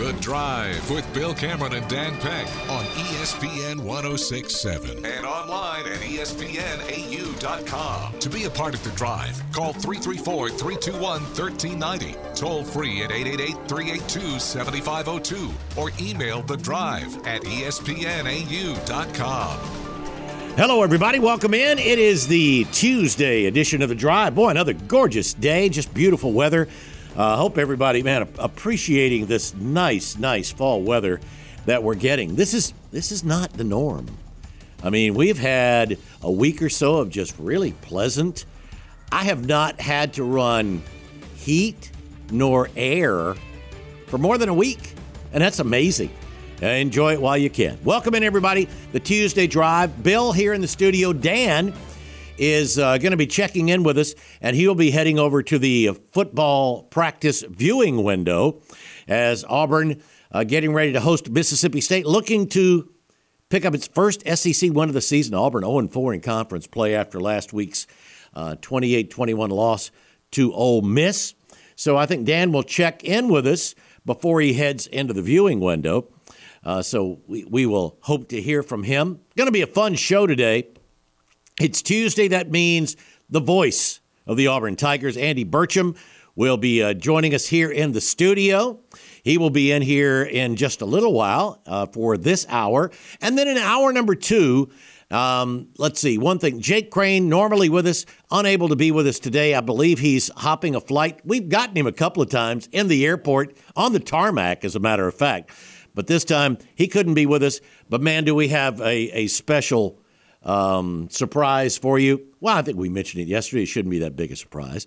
The Drive with Bill Cameron and Dan Peck on ESPN 1067 and online at ESPNAU.com. To be a part of The Drive, call 334 321 1390, toll free at 888 382 7502, or email The Drive at ESPNAU.com. Hello, everybody. Welcome in. It is the Tuesday edition of The Drive. Boy, another gorgeous day, just beautiful weather. I uh, hope everybody, man, appreciating this nice, nice fall weather that we're getting. This is this is not the norm. I mean, we've had a week or so of just really pleasant. I have not had to run heat nor air for more than a week, and that's amazing. Enjoy it while you can. Welcome in, everybody. The Tuesday Drive. Bill here in the studio. Dan is uh, going to be checking in with us, and he'll be heading over to the football practice viewing window as Auburn uh, getting ready to host Mississippi State, looking to pick up its first SEC win of the season. Auburn 0 4 in conference play after last week's 28 uh, 21 loss to Ole Miss. So I think Dan will check in with us before he heads into the viewing window. Uh, so we, we will hope to hear from him. Going to be a fun show today. It's Tuesday. That means the voice of the Auburn Tigers, Andy Burcham, will be uh, joining us here in the studio. He will be in here in just a little while uh, for this hour. And then in hour number two, um, let's see, one thing Jake Crane, normally with us, unable to be with us today. I believe he's hopping a flight. We've gotten him a couple of times in the airport, on the tarmac, as a matter of fact. But this time he couldn't be with us. But man, do we have a, a special um, surprise for you. Well, I think we mentioned it yesterday. It shouldn't be that big a surprise.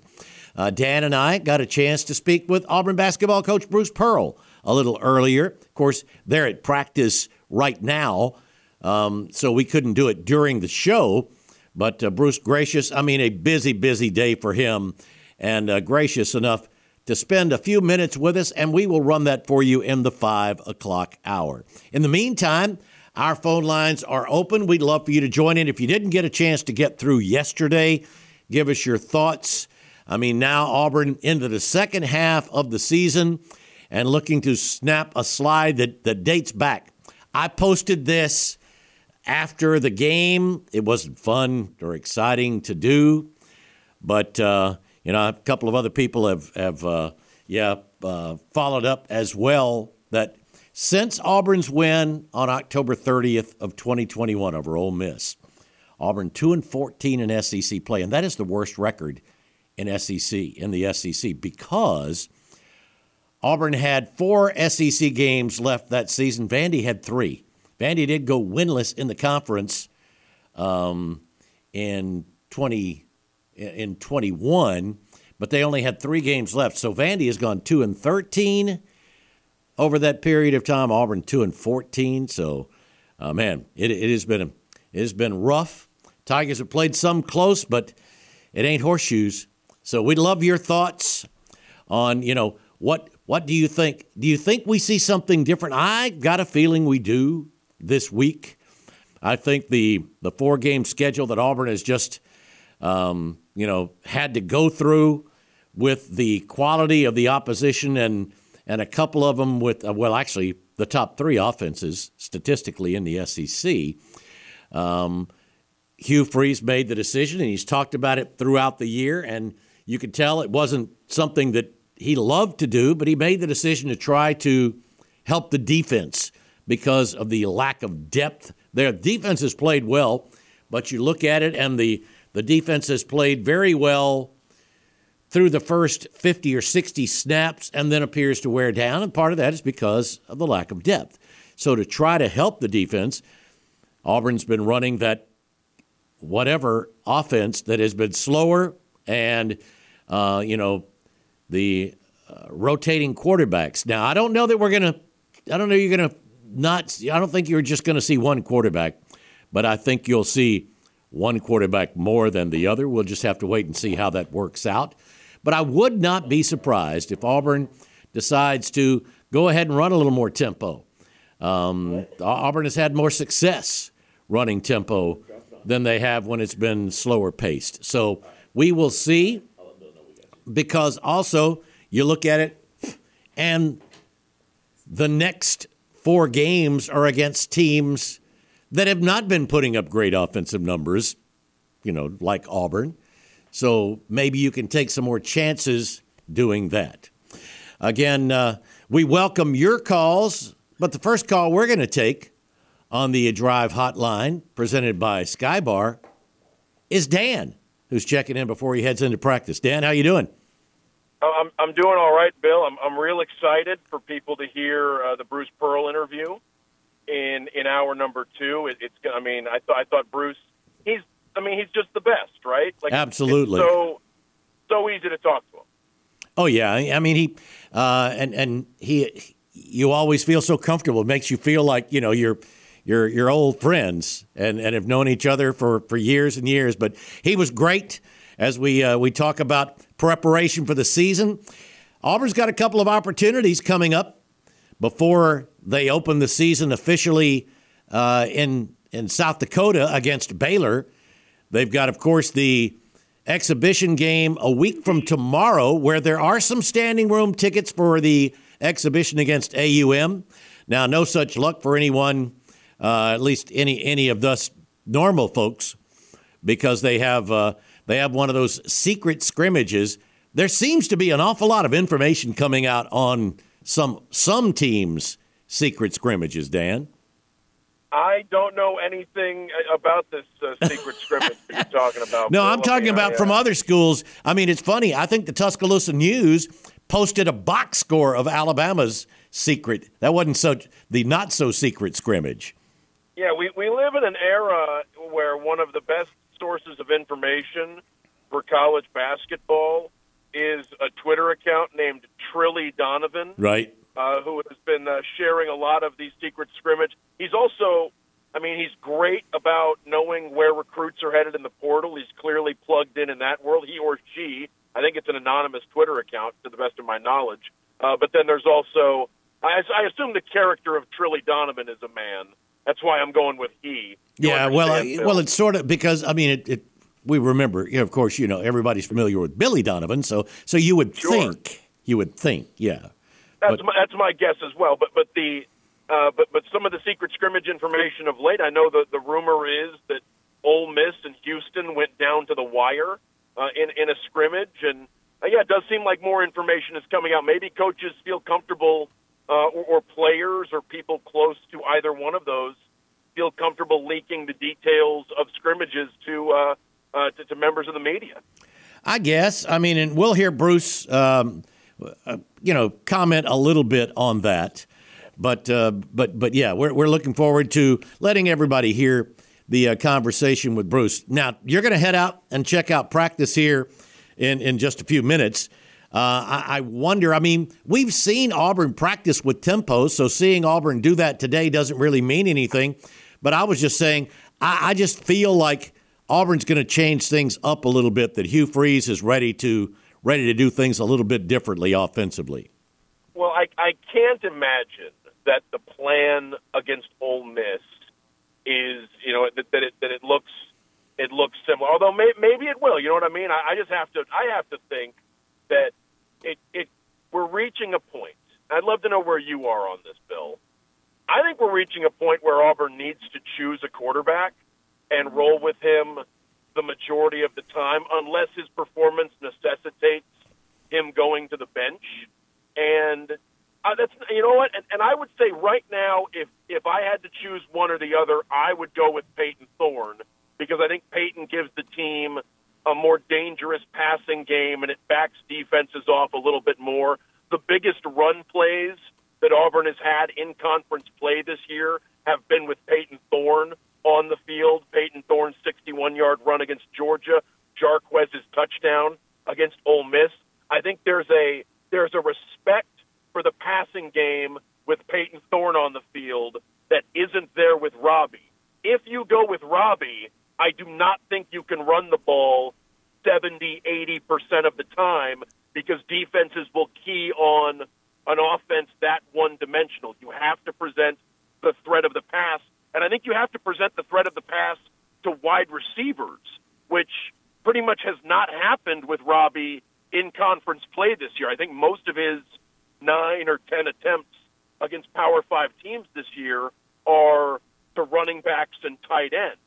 Uh, Dan and I got a chance to speak with Auburn basketball coach Bruce Pearl a little earlier. Of course, they're at practice right now, um, so we couldn't do it during the show. But uh, Bruce, gracious, I mean, a busy, busy day for him, and uh, gracious enough to spend a few minutes with us, and we will run that for you in the five o'clock hour. In the meantime, our phone lines are open. We'd love for you to join in. If you didn't get a chance to get through yesterday, give us your thoughts. I mean, now Auburn into the second half of the season and looking to snap a slide that, that dates back. I posted this after the game. It wasn't fun or exciting to do, but uh, you know, a couple of other people have have uh, yeah uh, followed up as well. That since Auburn's win on October 30th of 2021 over Ole Miss, Auburn 2 and 14 in SEC play, and that is the worst record in SEC in the SEC because Auburn had four SEC games left that season. Vandy had three. Vandy did go winless in the conference um, in 20 in 21, but they only had three games left. So Vandy has gone two and 13 over that period of time. Auburn two and fourteen. So, uh, man, it, it has been it has been rough. Tigers have played some close, but it ain't horseshoes. So we'd love your thoughts on you know what what do you think? Do you think we see something different? I got a feeling we do this week. I think the the four game schedule that Auburn has just um, you know had to go through with the quality of the opposition and and a couple of them with, uh, well, actually, the top three offenses statistically in the SEC. Um, Hugh Freeze made the decision, and he's talked about it throughout the year. And you could tell it wasn't something that he loved to do, but he made the decision to try to help the defense because of the lack of depth. Their defense has played well, but you look at it, and the, the defense has played very well through the first 50 or 60 snaps and then appears to wear down. And part of that is because of the lack of depth. So, to try to help the defense, Auburn's been running that whatever offense that has been slower and, uh, you know, the uh, rotating quarterbacks. Now, I don't know that we're going to, I don't know you're going to not, I don't think you're just going to see one quarterback, but I think you'll see one quarterback more than the other. We'll just have to wait and see how that works out. But I would not be surprised if Auburn decides to go ahead and run a little more tempo. Um, Auburn has had more success running tempo than they have when it's been slower paced. So we will see because also you look at it and the next four games are against teams that have not been putting up great offensive numbers, you know, like Auburn. So maybe you can take some more chances doing that. Again, uh, we welcome your calls, but the first call we're going to take on the Drive Hotline, presented by Skybar, is Dan, who's checking in before he heads into practice. Dan, how you doing? I'm I'm doing all right, Bill. I'm I'm real excited for people to hear uh, the Bruce Pearl interview in in hour number two. It, it's I mean I thought I thought Bruce he's I mean he's just the best, right? Like absolutely. so so easy to talk to him. Oh yeah, I mean he uh, and and he you always feel so comfortable. It makes you feel like you know you're you're you're old friends and and have known each other for for years and years. But he was great as we uh, we talk about preparation for the season. Auburn's got a couple of opportunities coming up before they open the season officially uh, in in South Dakota against Baylor. They've got, of course, the exhibition game a week from tomorrow, where there are some standing room tickets for the exhibition against AUM. Now, no such luck for anyone, uh, at least any any of us normal folks, because they have uh, they have one of those secret scrimmages. There seems to be an awful lot of information coming out on some some teams' secret scrimmages. Dan, I don't know anything about this uh, secret scrimmage you're talking about. No, I'm talking about from other schools. I mean, it's funny. I think the Tuscaloosa News posted a box score of Alabama's secret. That wasn't so the not so secret scrimmage. Yeah, we, we live in an era where one of the best sources of information for college basketball is a Twitter account named Trilly Donovan. Right. Uh, who has been uh, sharing a lot of these secret scrimmage. He's also, I mean, he's great about knowing where recruits are headed in the portal. He's clearly plugged in in that world. He or she, I think it's an anonymous Twitter account, to the best of my knowledge. Uh, but then there's also, I, I assume the character of Trilly Donovan is a man. That's why I'm going with he. You yeah, well, I, well, it's sort of because I mean, it, it we remember, you know, of course, you know, everybody's familiar with Billy Donovan, so so you would sure. think, you would think, yeah. That's but, my, that's my guess as well. But but the uh, but but some of the secret scrimmage information of late, I know the the rumor is that Ole Miss and Houston went down to the wire uh, in in a scrimmage, and uh, yeah, it does seem like more information is coming out. Maybe coaches feel comfortable, uh, or, or players or people close to either one of those feel comfortable leaking the details of scrimmages to uh, uh, to, to, members of the media. I guess. I mean, and we'll hear Bruce, um, uh, you know, comment a little bit on that. But uh, but but yeah, we're we're looking forward to letting everybody hear the uh, conversation with Bruce. Now you're going to head out and check out practice here in in just a few minutes. Uh, I, I, wonder. I mean, we've seen Auburn practice with tempo, so seeing Auburn do that today doesn't really mean anything. But I was just saying, I, I just feel like Auburn's going to change things up a little bit. That Hugh Freeze is ready to ready to do things a little bit differently offensively. Well, I, I can't imagine that the plan against Ole Miss is you know that, that it that it looks it looks similar. Although may, maybe it will. You know what I mean? I, I just have to I have to think that it it we're reaching a point. I'd love to know where you are on this, Bill. I think we're reaching a point where Auburn needs to choose a quarterback and roll with him the majority of the time, unless his performance necessitates him going to the bench. And uh, that's you know what, and, and I would say right now, if if I had to choose one or the other, I would go with Payton Thorne because I think Payton gives the team a more dangerous passing game and it backs defenses off a little bit more. The biggest run plays that Auburn has had in conference play this year have been with Payton Thorne on the field. Payton Thorne's 61 yard run against Georgia, Jarquez's touchdown against Ole Miss. I think there's a there's a respect for the passing game with Payton Thorne on the field that isn't there with Robbie. If you go with Robbie, I do not think you can run the ball 70, 80% of the time because defenses will key on an offense that one dimensional. You have to present the threat of the pass. And I think you have to present the threat of the pass to wide receivers, which pretty much has not happened with Robbie in conference play this year. I think most of his nine or ten attempts against Power Five teams this year are to running backs and tight ends.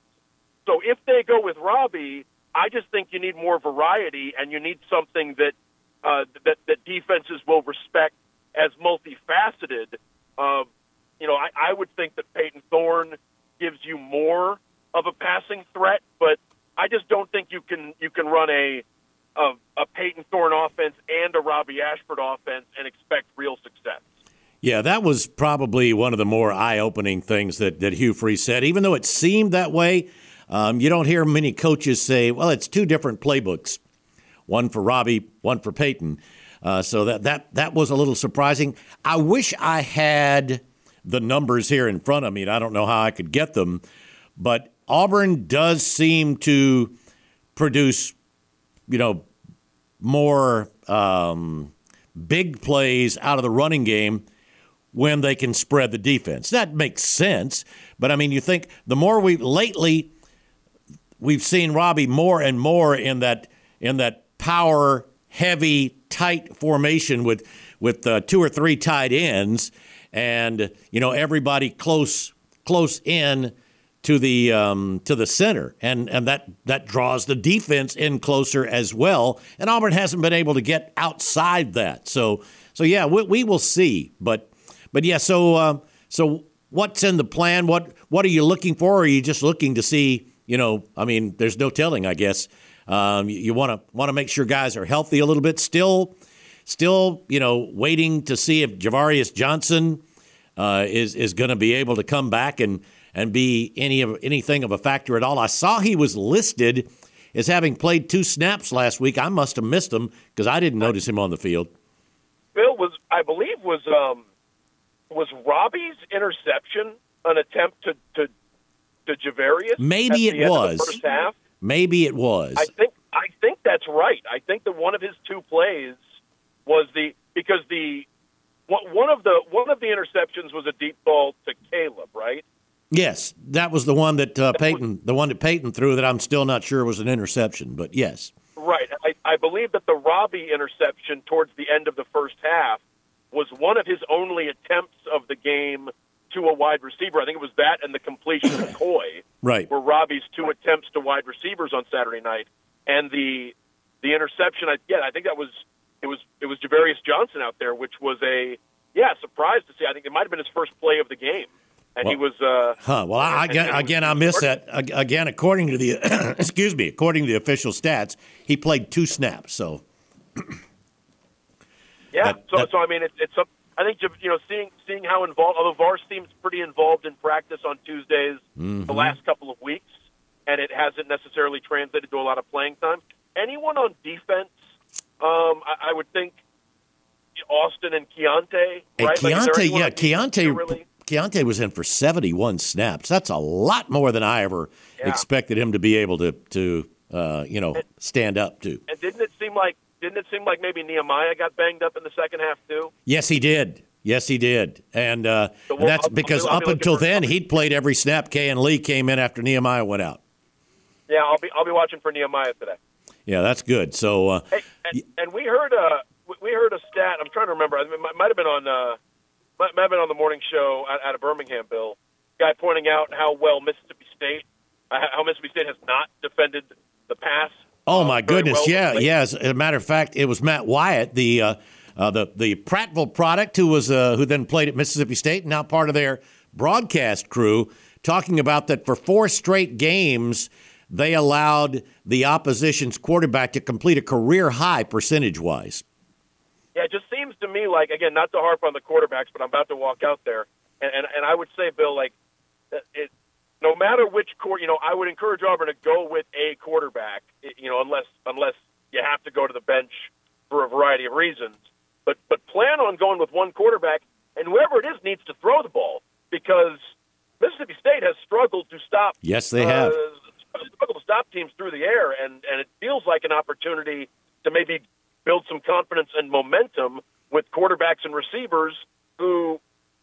So if they go with Robbie, I just think you need more variety and you need something that uh, that, that defenses will respect as multifaceted. Uh, you know, I, I would think that Payton Thorne gives you more of a passing threat, but I just don't think you can you can run a a, a Payton Thorne offense and a Robbie Ashford offense and expect real success. Yeah, that was probably one of the more eye-opening things that that Hugh Freeze said. Even though it seemed that way, um, you don't hear many coaches say, "Well, it's two different playbooks, one for Robbie, one for Payton." Uh, so that that that was a little surprising. I wish I had the numbers here in front of me. And I don't know how I could get them, but Auburn does seem to produce, you know, more um, big plays out of the running game when they can spread the defense. That makes sense. But I mean, you think the more we lately we've seen Robbie more and more in that in that power heavy tight formation with with uh, two or three tight ends and you know everybody close close in to the um, to the center, and and that that draws the defense in closer as well. And Auburn hasn't been able to get outside that. So so yeah, we, we will see. But but yeah, so uh, so what's in the plan? What what are you looking for? Or are you just looking to see? You know, I mean, there's no telling. I guess um, you want to want to make sure guys are healthy a little bit. Still, still, you know, waiting to see if Ja'Varrius Johnson uh, is is going to be able to come back and and be any of anything of a factor at all. I saw he was listed as having played two snaps last week. I must have missed him because I didn't notice him on the field. Bill was, I believe, was um, was Robbie's interception an attempt to to, to Ja'Varrius? Maybe it was. Maybe it was. I think I think that's right. I think that one of his two plays was the because the one of the one of the interceptions was a deep ball to Caleb, right? Yes, that was the one that uh, Payton, the one that Payton threw that I'm still not sure was an interception, but yes. Right. I, I believe that the Robbie interception towards the end of the first half was one of his only attempts of the game to a wide receiver. I think it was that and the completion of Koy. Right. Were Robbie's two attempts to wide receivers on Saturday night, and the the interception. I yeah, I think that was it was it was Ja'Varrius Johnson out there, which was a yeah surprise to see. I think it might have been his first play of the game and well, he was. Uh, huh. Well, I, again, again, I missed that. Again, according to the, excuse me, according to the official stats, he played two snaps. So. yeah. That, so, that, so I mean, it, it's. I think you know, seeing seeing how involved. Although Vars seems pretty involved in practice on Tuesdays mm-hmm. the last couple of weeks, and it hasn't necessarily translated to a lot of playing time. Anyone on defense, um, I, I would think Austin and Keionte. Right? Hey, Keionte, like, yeah, Keionte. Really? Keionte was in for 71 snaps. That's a lot more than I ever yeah. expected him to be able to to uh, you know and, stand up to. And didn't it seem like didn't it seem like maybe Nehemiah got banged up in the second half too? Yes, he did. Yes, he did, and, uh, so and that's because I'll, I'll up until then he'd played every snap. Kayin Lee came in after Nehemiah went out. Yeah, I'll be I'll be watching for Nehemiah today. Yeah, that's good. So, uh, hey, and, and, we heard a we heard a stat. I'm trying to remember. It might have been on uh, might, have been on the morning show out, of Birmingham, Bill. Guy pointing out how well Mississippi State, uh, how Mississippi State has not defended the pass. Oh my uh, goodness, well yeah, yeah. As a matter of fact, it was Matt Wyatt, the uh, uh, the the Prattville product, who was uh, who then played at Mississippi State, now part of their broadcast crew, talking about that for four straight games they allowed the opposition's quarterback to complete a career high percentage wise. Yeah, it just seems to me like again, not to harp on the quarterbacks, but I'm about to walk out there, and and, and I would say, Bill, like it, no matter which court, you know, I would encourage Auburn to go with a quarterback, you know, unless unless you have to go to the bench for a variety of reasons. But but plan on going with one quarterback, and whoever it is needs to throw the ball because Mississippi State has struggled to stop. Yes, they have. Uh, the air, and and it feels like an opportunity to maybe build some confidence and momentum with quarterbacks and receivers who,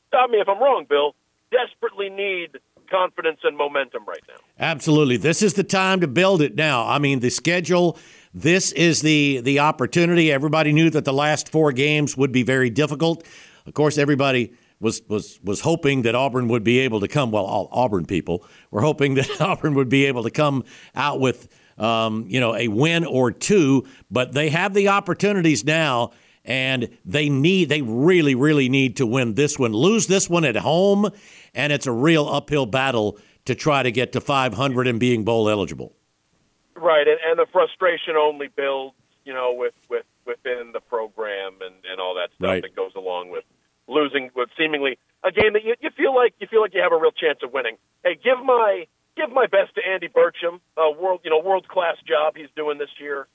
stop me if I'm wrong, Bill, desperately need confidence and momentum right now. Absolutely. This is the time to build it now. I mean, the schedule, this is the the opportunity. Everybody knew that the last four games would be very difficult. Of course, everybody was was was hoping that Auburn would be able to come. Well, all Auburn people were hoping that Auburn would be able to come out with um, you know a win or two, but they have the opportunities now, and they need they really really need to win this one. Lose this one at home, and it's a real uphill battle to try to get to 500 and being bowl eligible. Right, and, and the frustration only builds, you know, with, with within the program and, and all that stuff Right. that goes along with losing with seemingly a game that you, you feel like you feel like you have a real chance of winning. Hey, give my give my best to Andy Burcham, a world you know world class job he's doing this year,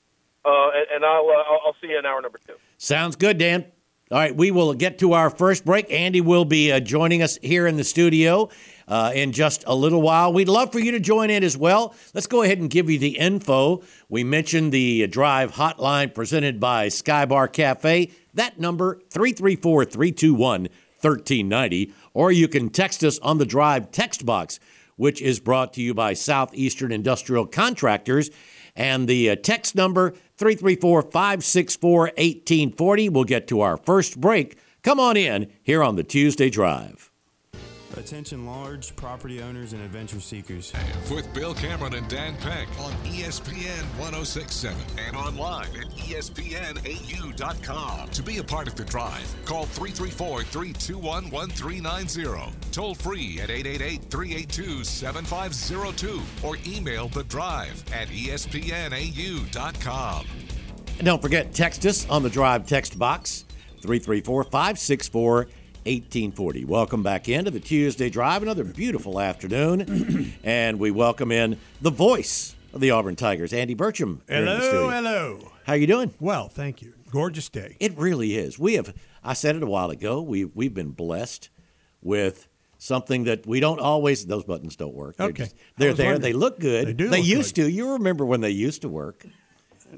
uh, and, and I'll, uh, I'll see you in hour number two. Sounds good, Dan. All right, we will get to our first break. Andy will be uh, joining us here in the studio uh, in just a little while. We'd love for you to join in as well. Let's go ahead and give you the info. We mentioned the Drive hotline presented by Skybar Cafe. That number, 334 321 1390. Or you can text us on the Drive text box, which is brought to you by Southeastern Industrial Contractors. And the uh, text number, 334 564 1840. We'll get to our first break. Come on in here on the Tuesday Drive. Attention large property owners and adventure seekers. With Bill Cameron and Dan Peck on ESPN 1067 and online at ESPNAU.com. To be a part of the drive, call 334 321 1390. Toll free at 888 382 7502 or email the drive at ESPNAU.com. And don't forget, text us on the Drive text box, 334 564 1840. Welcome back into the Tuesday Drive. Another beautiful afternoon. and we welcome in the voice of the Auburn Tigers, Andy Burcham. here in the Hello, hello. How you doing? Well, thank you. Gorgeous day. It really is. We have. I said it a while ago. We we've been blessed with something that we don't always. Those buttons don't work. They're, Okay. just- they're there. wondering. They look good. They do They used good. to. You remember when they used to work?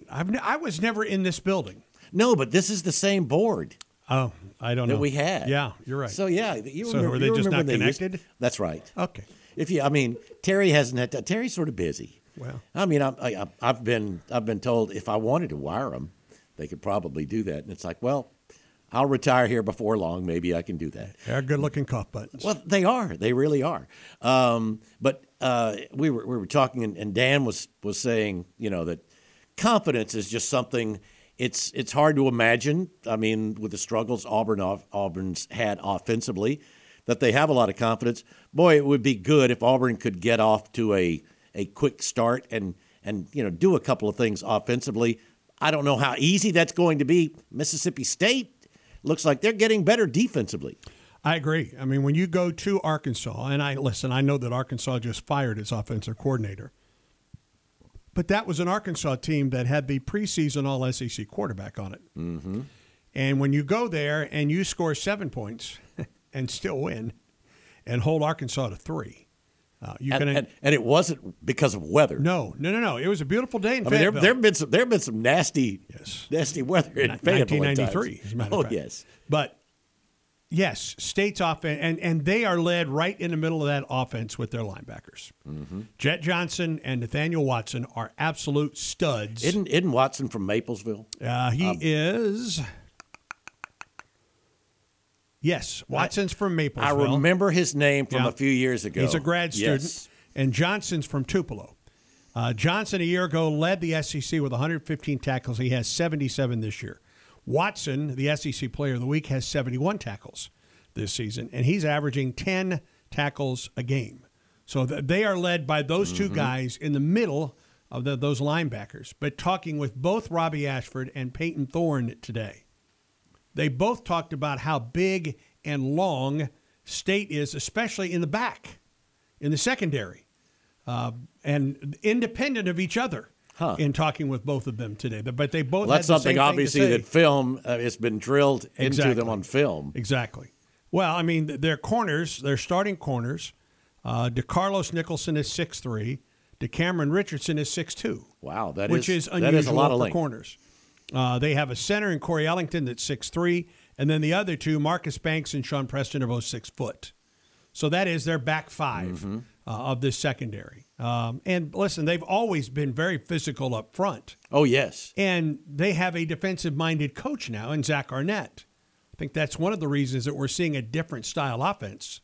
I've I was never in this building. No, but this is the same board Oh, I don't that know. we had. Yeah, you're right. So yeah, you So remember. were they you just not they used- connected? that's right. okay. If you, I mean, Terry hasn't had. To, Terry's sort of busy. Well. I mean, I, I, I've been, I've been told if I wanted to wire them, they could probably do that, and it's like, well, I'll retire here before long. Maybe I can do that. They're good looking cough buttons. Well, they are. They really are. Um, but uh, we were we were talking, and, and Dan was was saying, you know, that confidence is just something. It's it's hard to imagine. I mean, with the struggles Auburn Auburn's had offensively, that they have a lot of confidence. Boy, it would be good if Auburn could get off to a a quick start and and you know do a couple of things offensively. I don't know how easy that's going to be. Mississippi State looks like they're getting better defensively. I agree. I mean, when you go to Arkansas, and I listen, I know that Arkansas just fired its offensive coordinator, but that was an Arkansas team that had the preseason All SEC quarterback on it. Mm-hmm. And when you go there and you score seven points and still win, and hold Arkansas to three, uh, you and, can. and, and it wasn't because of weather. no, no, no, no. It was a beautiful day in I mean there Fayetteville. there have been some there have been some nasty Yes. nasty weather in Fayetteville at 1993, as a matter Oh of fact. yes, But yes, State's offense, and, and they are led right in the middle of that offense with their linebackers. Mm-hmm. Jett Johnson and Nathaniel Watson are absolute studs. isn't isn't Watson from Maplesville? uh, he Um, is. Yes, Watson's from Maplesville. I remember his name from Yeah. a few years ago. He's a grad student. Yes. And Johnson's from Tupelo. Uh, Johnson a year ago led the SEC with 115 tackles. He has 77 this year. Watson, the SEC Player of the Week, has 71 tackles this season, and he's averaging 10 tackles a game. So th- they are led by those two guys in the middle of the, those linebackers. But talking with both Robbie Ashford and Payton Thorne today, they both talked about how big and long State is, especially in the back, in the secondary, uh, and independent of each other. Huh. In talking with both of them today, but they both Well, that's something same thing to obviously that film uh, has been drilled into them on film. Exactly. Well, I mean, their corners, their starting corners, uh, DeCarlos Nicholson is 6'3", DeCameron Richardson is 6'2", Wow, that which is is unusual that is a lot of for length. corners. Uh, they have a center in Corey Ellington that's 6'3", and then the other two, Marcus Banks and Sean Preston, are both six foot. So that is their back 5 Mm-hmm. uh, of this secondary. Um, and listen, they've always been very physical up front. Oh yes, And they have a defensive minded coach now in Zach Arnett. I think that's one of the reasons that we're seeing a different style offense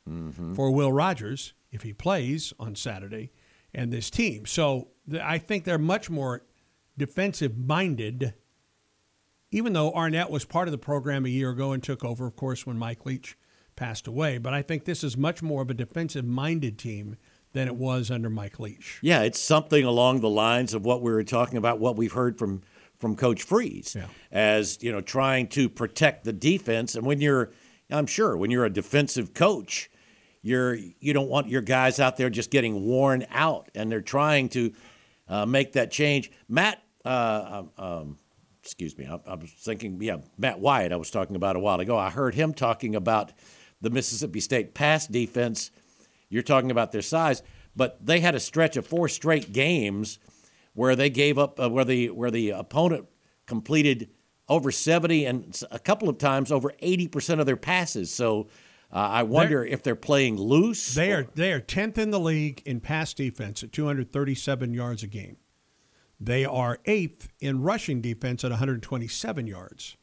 for Will Rogers if he plays on Saturday and this team. So th- I think they're much more defensive minded, even though Arnett was part of the program a year ago and took over, of course, when Mike Leach passed away. But I think this is much more of a defensive minded team than it was under Mike Leach. yeah, it's something along the lines of what we were talking about, what we've heard from from Coach Freeze, Yeah. as you know, trying to protect the defense. And when you're, I'm sure, when you're a defensive coach, you're you don't want your guys out there just getting worn out, and they're trying to uh, make that change. Matt, uh, um, um, excuse me, I, I was thinking, yeah, Matt Wyatt. I was talking about a while ago. I heard him talking about the Mississippi State pass defense. You're talking about their size, but they had a stretch of four straight games where they gave up, uh, where the where the opponent completed over 70 and a couple of times over 80 percent of their passes. So uh, I wonder if they're playing loose. They or- are they are tenth in the league in pass defense at 237 yards a game. They are eighth in rushing defense at 127 yards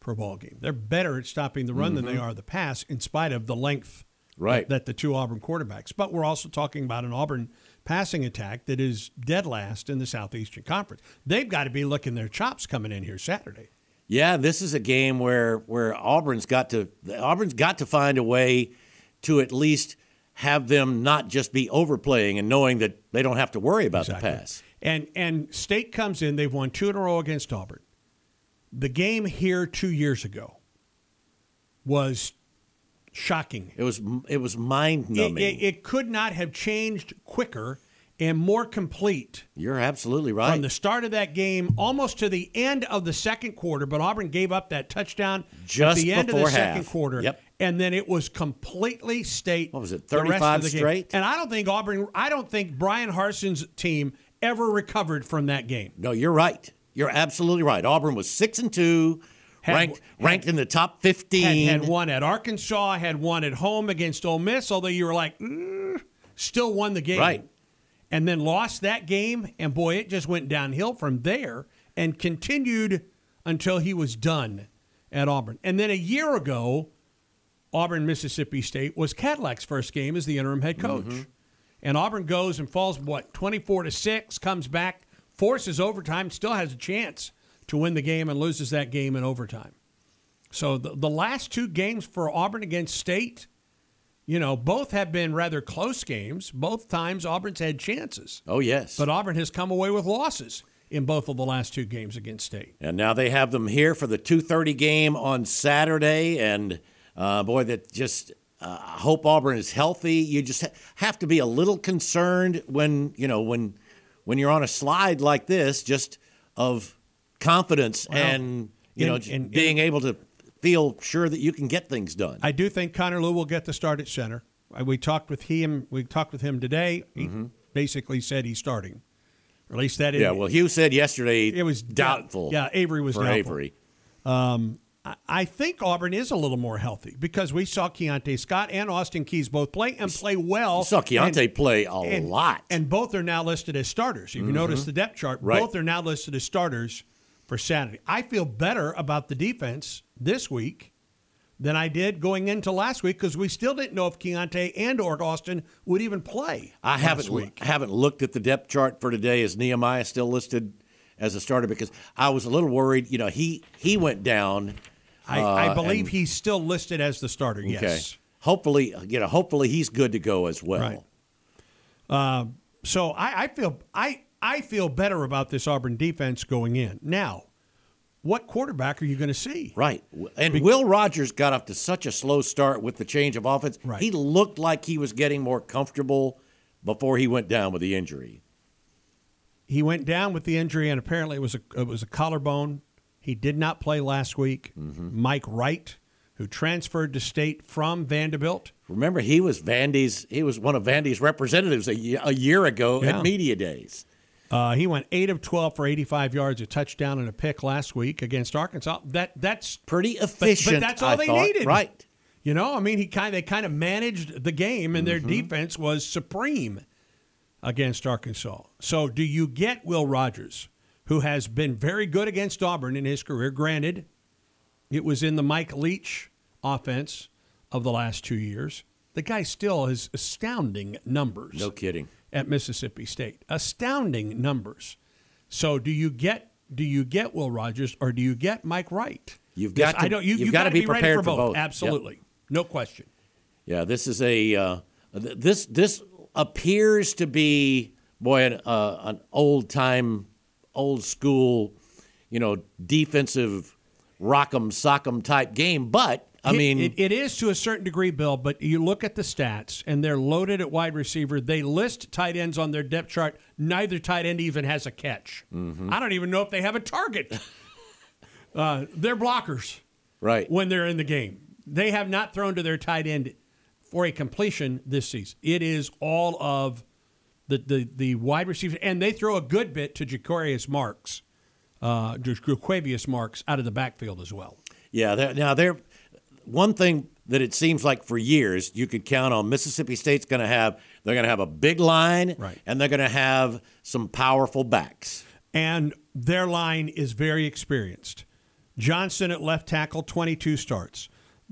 per ball game. They're better at stopping the run than they are the pass, in spite of the length Mm-hmm. Right. that, the two Auburn quarterbacks. But we're also talking about an Auburn passing attack that is dead last in the Southeastern Conference. They've got to be looking their chops coming in here Saturday. Yeah, this is a game where where Auburn's got to Auburn's got to find a way to at least have them not just be overplaying and knowing that they don't have to worry about the pass. And and State comes in. They've won two in a row against Auburn. The game here two years ago was shocking. It was it was mind It, numbing. it, it could not have changed quicker and more complete You're absolutely right. from the start of that game almost to the end of the second quarter. But Auburn gave up that touchdown Just at the end of before the second half. quarter. Yep. And then it was completely state. What was it, the rest of 35 the game. straight? And I don't think Auburn. I don't think Bryan Harsin's team ever recovered from that game. no, you're right. You're absolutely right. Auburn was six and two, Had- ranked had- ranked in the top fifteen. Had, had one at Arkansas, had one at home against Ole Miss, although you were like, "Mm," still won the game. Right. And then lost that game, and boy, it just went downhill from there and continued until he was done at Auburn. And then a year ago, Auburn, Mississippi State was Cadillac's first game as the interim head coach. Mm-hmm. And Auburn goes and falls, what, 24 to 6, comes back, forces overtime, still has a chance to win the game and loses that game in overtime. So the, the last two games for Auburn against State, you know, both have been rather close games. Both times Auburn's had chances. oh yes, But Auburn has come away with losses in both of the last two games against State. And now they have them here for the 2:30 game on Saturday, and uh, boy, that just uh, I hope Auburn is healthy. You just ha- have to be a little concerned when you know when when you're on a slide like this, just of confidence Well, and you know in- just in- being able to feel sure that you can get things done. I do think Connor Lew will get the start at center. Uh, We talked with him. We talked with him today. He basically said he's starting, or at least that is. Mm-hmm. yeah, well, Hugh said yesterday it was doubtful. Yeah, Avery was doubtful. Avery. I- I think Auburn is a little more healthy because we saw Keionte Scott and Austin Keys both play and play well. You saw Keionte and- play a and- lot. And both are now listed as starters. If you notice the depth chart, Right. both are now listed as starters for Saturday. I feel better about the defense this week than I did going into last week because we still didn't know if Keionte and or Austin would even play. I haven't week. haven't looked at the depth chart for today. Is Nehemiah still listed as a starter? Because I was a little worried. You know, he he went down. I, I uh, believe and- he's still listed as the starter. Okay. Yes. Hopefully, you know, hopefully he's good to go as well. Right. So I, I feel I I feel better about this Auburn defense going in. Now, what quarterback are you going to see? Right. And Will Rogers got off to such a slow start with the change of offense. Right. He looked like he was getting more comfortable before he went down with the injury. He went down with the injury, and apparently it was a it was a collarbone. He did not play last week. Mm-hmm. Mike Wright, who transferred to state from Vanderbilt. Remember, he was Vandy's. He was one of Vandy's representatives a, a year ago Yeah. at media days. Uh, he went eight of twelve for eighty-five yards, a touchdown, and a pick last week against Arkansas. That that's Pretty but efficient. that's all I they thought. needed. right? You know, I mean, he kind they kind of managed the game, and their Mm-hmm. defense was supreme against Arkansas. So, do you get Will Rogers, who has been very good against Auburn in his career? Granted, it was in the Mike Leach offense of the last two years. The guy still has astounding numbers No kidding. At Mississippi State. Astounding numbers. So do you get do you get Will Rogers or do you get Mike Wright? You've got to- I don't. You, you've you got to be ready prepared for for both. both. Yep. Absolutely, no question. Yeah, this is a uh, this this appears to be boy an, uh, an old time, old school, you know, defensive rock'em sock'em type game. But I mean, it, it is to a certain degree, Bill. But you look at the stats, and they're loaded at wide receiver. They list tight ends on their depth chart. Neither tight end even has a catch. Mm-hmm. I don't even know if they have a target. uh, they're blockers. right? when they're in the game. They have not thrown to their tight end for a completion this season. It is all of the the, the wide receivers, and they throw a good bit to Jacorius Marks, uh, Jo'quavious Marks out of the backfield as well. Yeah, they're, now they're one thing that it seems like for years you could count on. Mississippi State's going to have they're going to have a big line, Right. and they're going to have some powerful backs. And their line is very experienced. Johnson at left tackle, 22 starts.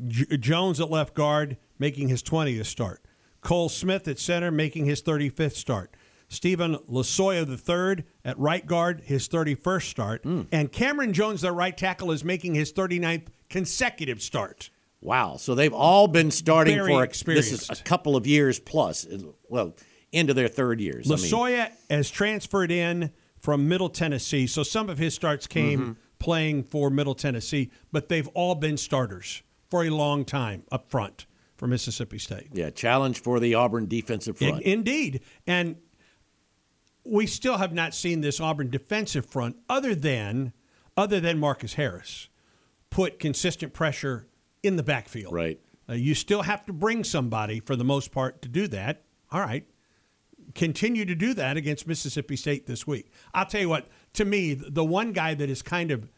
J- Jones at left guard, making his 20th start. Cole Smith at center, making his 35th start. Stephen Losoya III at right guard, his 31st start. Hmm. And Cameron Jones, their right tackle, is making his 39th consecutive start. Wow, so they've all been starting Very for a, this is a couple of years plus. Well, into their third years. I mean, Losoya has transferred in from Middle Tennessee, so some of his starts came Mm-hmm. playing for Middle Tennessee, but they've all been starters for a long time up front for Mississippi State. yeah, challenge for the Auburn defensive In- front. indeed. And we still have not seen this Auburn defensive front other than other than Marcus Harris put consistent pressure in the backfield. Right. Uh, you still have to bring somebody for the most part to do that. All right. Continue to do that against Mississippi State this week. I'll tell you what, to me, the one guy that has kind of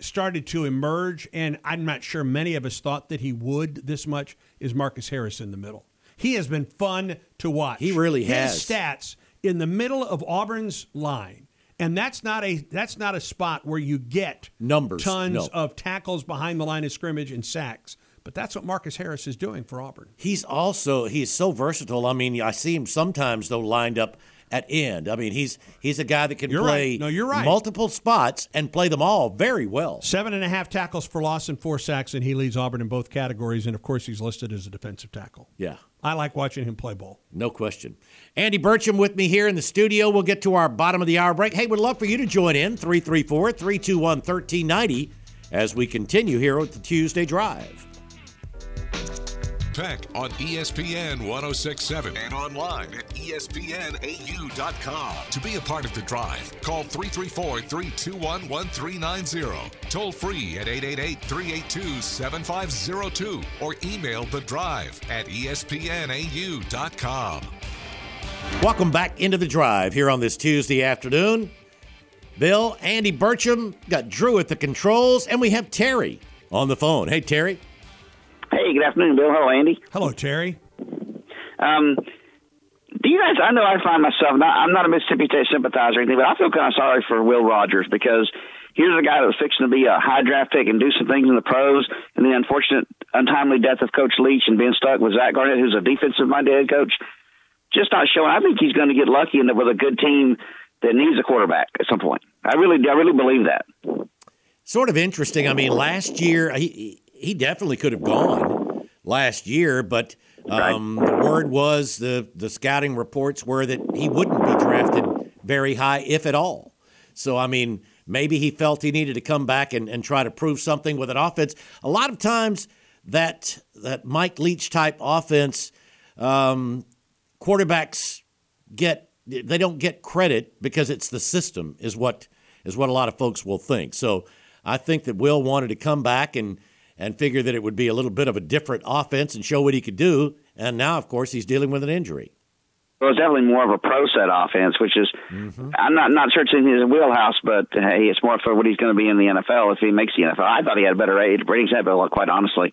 started to emerge, and I'm not sure many of us thought that he would this much, is Marcus Harris in the middle. He has been fun to watch. He really His has. His stats in the middle of Auburn's line, and that's not a that's not a spot where you get Numbers, tons no. of tackles behind the line of scrimmage and sacks. But that's what Marcus Harris is doing for Auburn. He's also he's so versatile. I mean, I see him sometimes though lined up at end. I mean, he's he's a guy that can You're play right. No, you're right. multiple spots and play them all very well. Seven and a half tackles for loss and four sacks, and he leads Auburn in both categories. And of course, he's listed as a defensive tackle. Yeah. I like watching him play ball. No question. Andy Burcham with me here in the studio. We'll get to our bottom of the hour break. Hey, we'd love for you to join in 334 321 1390 as we continue here with the Tuesday Drive. Peck on ESPN 1067 and online at ESPNAU.com. To be a part of the drive, call 334 321 1390. Toll free at 888 382 7502 or email the drive at ESPNAU.com. Welcome back into the drive here on this Tuesday afternoon. Bill, Andy Burcham, got Drew at the controls, and we have Terry on the phone. Hey, Terry. Hey, good afternoon, Bill. Hello, Andy. Hello, Terry. Um, do you guys? I know I find myself not. I'm not a Mississippi State sympathizer or anything, but I feel kind of sorry for Will Rogers because here's a guy that was fixing to be a high draft pick and do some things in the pros, and the unfortunate, untimely death of Coach Leach and being stuck with Zach Garnett, who's a defensive-minded head coach. Just not showing. I think he's going to get lucky and with a good team that needs a quarterback at some point. I really, I really believe that. Sort of interesting. I mean, last year he he definitely could have gone last year, but um, the word was the the scouting reports were that he wouldn't be drafted very high, if at all. So I mean, maybe he felt he needed to come back and, and try to prove something with an offense. A lot of times that that Mike Leach type offense, um, quarterbacks get they don't get credit because it's the system is what is what a lot of folks will think. So I think that Will wanted to come back and and figure that it would be a little bit of a different offense and show what he could do. And now, of course, he's dealing with an injury. Well, it's definitely more of a pro set offense, which is mm-hmm. I'm not not sure it's in his wheelhouse, but hey, it's more for what he's going to be in the NFL if he makes the NFL. I thought he had a better ratings had, but quite honestly,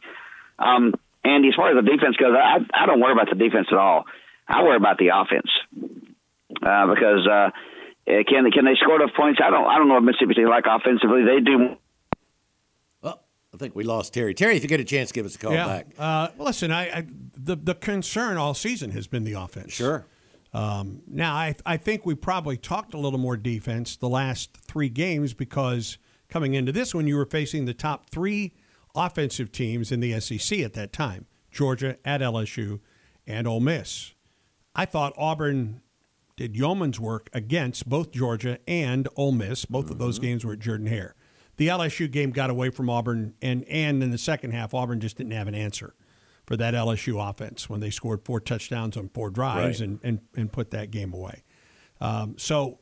um, Andy, as far as the defense goes, I I don't worry about the defense at all. I worry about the offense uh, because uh, can can they score enough points? I don't I don't know if Mississippi State like offensively. They do I think we lost Terry. Terry, if you get a chance, give us a call yeah. back. Uh, listen, I, I, the the concern all season has been the offense. Sure. Um, now, I I think we probably talked a little more defense the last three games because coming into this one, you were facing the top three offensive teams in the SEC at that time: Georgia at LSU and Ole Miss. I thought Auburn did yeoman's work against both Georgia and Ole Miss. Both mm-hmm. of those mm-hmm. games were at Jordan Hare the LSU game got away from Auburn, and and in the second half, Auburn just didn't have an answer for that LSU offense when they scored four touchdowns on four drives right. and, and and put that game away. Um, so,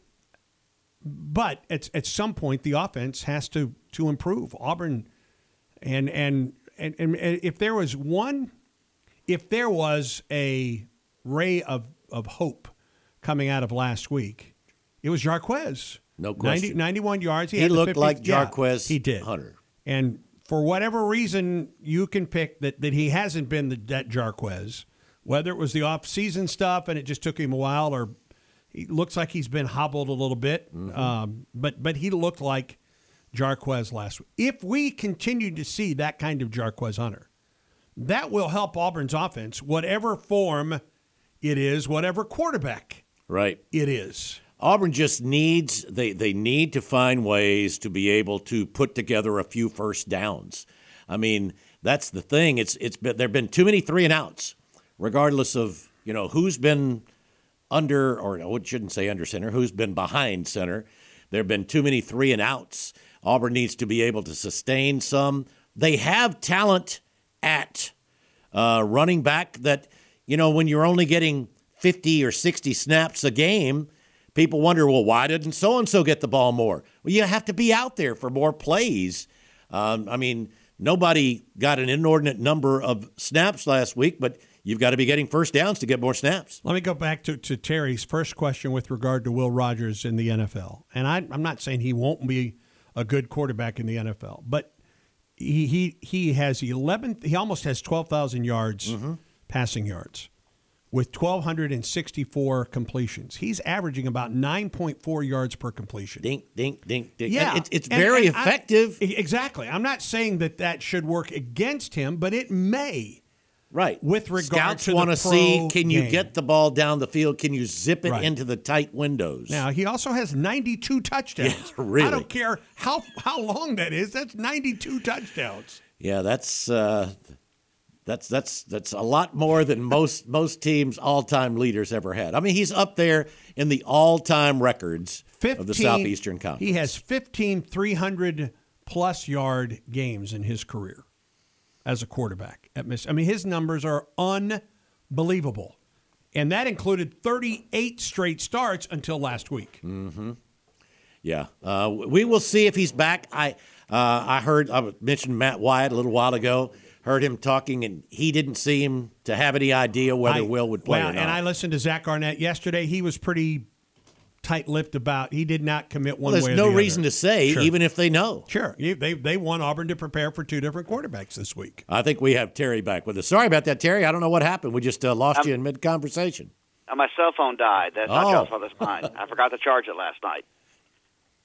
but at at some point, the offense has to to improve. Auburn, and and and, and if there was one, if there was a ray of of hope coming out of last week, it was Jarquez. No question. 90, 91 yards. He, he looked 50, like Jarquez yeah, he did. Hunter. And for whatever reason you can pick that, that he hasn't been the, that Jarquez, whether it was the off-season stuff and it just took him a while or he looks like he's been hobbled a little bit. Mm-hmm. Um, but, but he looked like Jarquez last week. If we continue to see that kind of Jarquez Hunter, that will help Auburn's offense, whatever form it is, whatever quarterback right. it is. Auburn just needs they they need to find ways to be able to put together a few first downs. I mean, that's the thing. It's it's been there've been too many three and outs, regardless of you know who's been under or no, it shouldn't say under center, who's been behind center. There've been too many three and outs. Auburn needs to be able to sustain some. They have talent at uh, running back that you know when you're only getting 50 or 60 snaps a game People wonder, well, why didn't so and so get the ball more? Well, you have to be out there for more plays. Um, I mean, nobody got an inordinate number of snaps last week, but you've got to be getting first downs to get more snaps. Let me go back to, to Terry's first question with regard to Will Rogers in the NFL. And I, I'm not saying he won't be a good quarterback in the NFL, but he he, he has 11, he almost has 12,000 yards mm-hmm. passing yards with 1,264 completions. He's averaging about 9.4 yards per completion. Dink, dink, dink, dink. Yeah. it's, it's very and effective. I, exactly. I'm not saying that that should work against him, but it may. Right. With regard Scouts to want to see can you game. get the ball down the field? Can you zip it right. into the tight windows? Now, he also has 92 touchdowns. Yeah, really? I don't care how how long that is. That's 92 touchdowns. Yeah, that's uh, that's that's that's a lot more than most most teams all time leaders ever had. I mean, he's up there in the all time records 15, of the Southeastern Conference. He has 15 300 plus yard games in his career as a quarterback at Miss. I mean, his numbers are unbelievable, and that included 38 straight starts until last week. Mm-hmm. Yeah, uh, we will see if he's back. I uh, I heard I mentioned Matt Wyatt a little while ago heard him talking, and he didn't seem to have any idea whether I, Will would play well, or not. And I listened to Zach Arnett yesterday. He was pretty tight-lipped about. He did not commit one well, way. There's no the reason other. to say, sure. even if they know. Sure, they they want Auburn to prepare for two different quarterbacks this week. I think we have Terry back with us. Sorry about that, Terry. I don't know what happened. We just uh, lost um, you in mid-conversation. Uh, my cell phone died. That's not oh. y'all's fault. That's I forgot to charge it last night.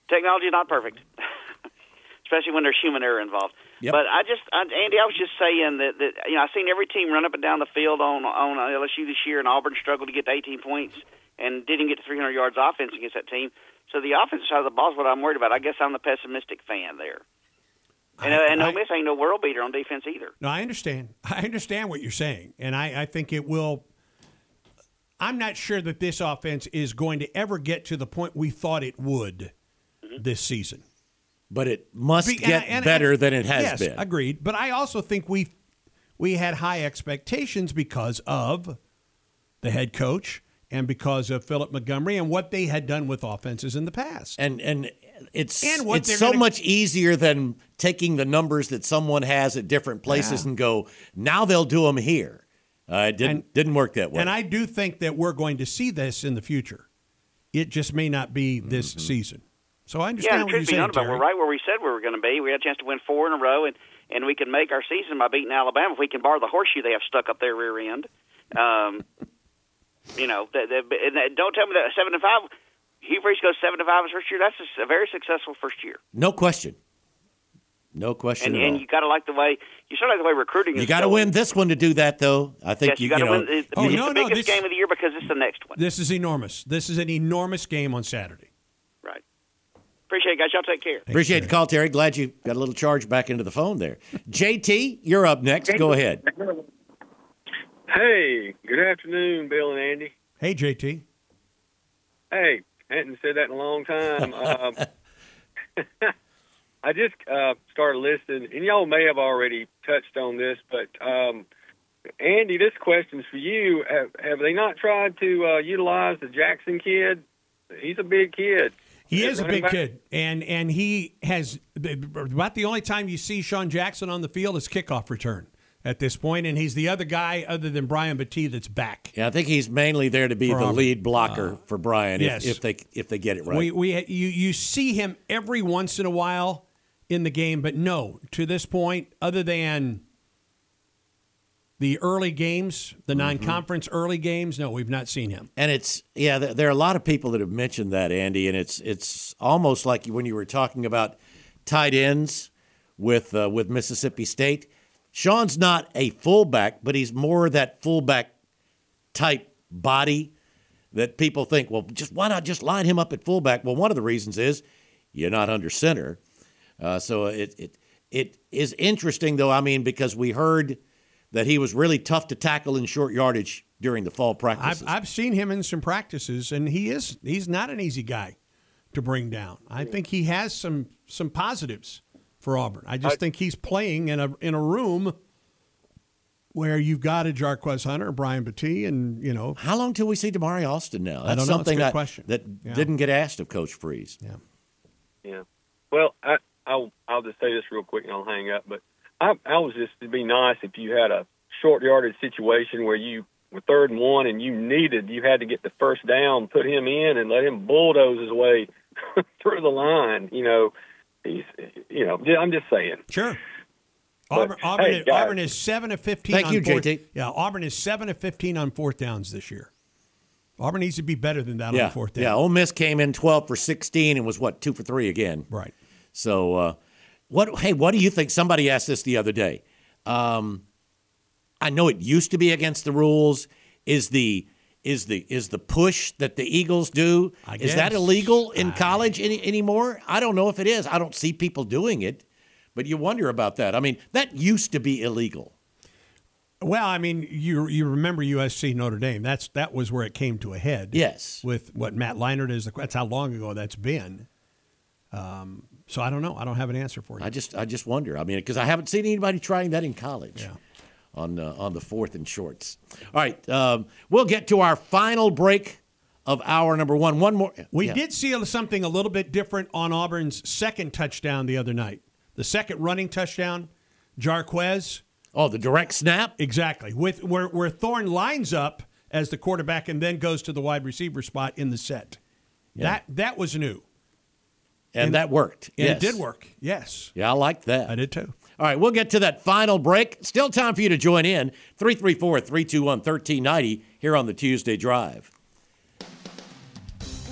Technology is not perfect, especially when there's human error involved. Yep. But I just, I, Andy, I was just saying that, that you know I seen every team run up and down the field on on LSU this year, and Auburn struggled to get to 18 points and didn't get to 300 yards offense against that team. So the offensive side of the ball is what I'm worried about. I guess I'm the pessimistic fan there. And, I, and Ole Miss ain't no world beater on defense either. No, I understand. I understand what you're saying, and I, I think it will. I'm not sure that this offense is going to ever get to the point we thought it would mm-hmm. this season but it must Be, get and, and, better than it has yes, been. Agreed. But I also think we we had high expectations because of the head coach and because of Philip Montgomery and what they had done with offenses in the past. And and it's And what it's so gonna- much easier than taking the numbers that someone has at different places Yeah. and go now they'll do them here. Uh, it didn't And- didn't work that way. And I do think that we're going to see this in the future. It just may not be this Mm-hmm. season. So I understand and what you're truth be saying, known about, Terry. we're right where we said we were going to be. We had a chance to win four in a row, and and we can make our season by beating Alabama if we can bar the horseshoe they have stuck up their rear end. Um, you know, the, the, and that- don't tell me that seven to five. Hugh Freeze goes seven to five his first year. That's a, a very successful first year, no question. No question and at all. and you got to like the way you sort of like the way recruiting. You got to win this one to do that, though. I think Yes, you, you, got to know, win. It's, Oh, it's no, the no, biggest this- game of the year because it's the next one. This is enormous. This is an enormous game on Saturday. Right. Appreciate it, guys. Y'all take care. Appreciate the call, Terry. Glad you got a little charge back into the phone there. JT, you're up next. Go ahead. Hey, good afternoon, Bill and Andy. Hey, JT. Hey, hadn't said that in a long time. um, I just uh, started listening, and y'all may have already touched on this, but um, Andy, this question's for you. Have, have they not tried to uh, utilize the Jackson kid? He's a big kid. He is a big back? kid, and and he has about the only time you see Sean Jackson on the field is kickoff return at this point, and he's the other guy other than Brian Battie that's back. Yeah, I think he's mainly there to be For the Auburn. lead blocker uh, for Brian if, yes. if they if they get it right. We we you you see him every once in a while in the game, but no, to this point, other than the early games, the Mm-hmm. non-conference early games, no, we've not seen him. And it's yeah, there, are a lot of people that have mentioned that, Andy, and it's it's almost like when you were talking about tight ends with uh, with Mississippi State. Sean's not a fullback, but he's more that fullback type body that people think, well, just why not just line him up at fullback? Well, one of the reasons is you're not under center. Uh, so it it it is interesting though. I mean, because we heard that he was really tough to tackle in short yardage during the fall practices. I've I've seen him in some practices, and he is he's not an easy guy to bring down. I think he has some some positives for Auburn. I just think he's playing in a in a room where you've got a Jarquez Hunter, Brian Battie, and you know How long till we see Damari Alston now? That's I don't know. It's a something good that, question. that Yeah. didn't get asked of Coach Freeze. yeah. Yeah. Well, I, I'll I'll just say this real quick and I'll hang up. But I I was just it'd be nice if you had a short yardage situation where you were third and one and you needed you had to get the first down, put him in and let him bulldoze his way through the line. You know, he's you know I'm just saying. Sure. But, Auburn, Auburn, hey, is, guys. Auburn is seven of fifteen. Thank on you, fourth, JT. Yeah, Auburn is seven of fifteen on fourth downs this year. Auburn needs to be better than that Yeah, on fourth down. yeah. Ole Miss came in twelve for sixteen and was what two for three again. Right. So, uh, what? Hey, what do you think? Somebody asked this the other day. Um, I know it used to be against the rules. Is the is the is the push that the Eagles do is that illegal in college any, anymore? I don't know if it is. I don't see people doing it, but you wonder about that. I mean, that used to be illegal. Well, I mean, you you remember USC Notre Dame? That's that was where it came to a head. Yes. With what Matt Leinart is. That's how long ago that's been. Um, so I don't know. I don't have an answer for you. I just I just wonder. I mean, because I haven't seen anybody trying that in college. Yeah. On uh, on the fourth and shorts. All right, um, we'll get to our final break of hour number one. One more. We yeah. did see something a little bit different on Auburn's second touchdown the other night. The second running touchdown, Jarquez. Oh, the direct snap. Exactly. With where where Thorne lines up as the quarterback and then goes to the wide receiver spot in the set. That that was new. And, And- that worked. And yes. it did work. Yes. Yeah, I liked that. I did too. All right, we'll get to that final break. Still time for you to join in. 334 321 1390 here on the Tuesday Drive.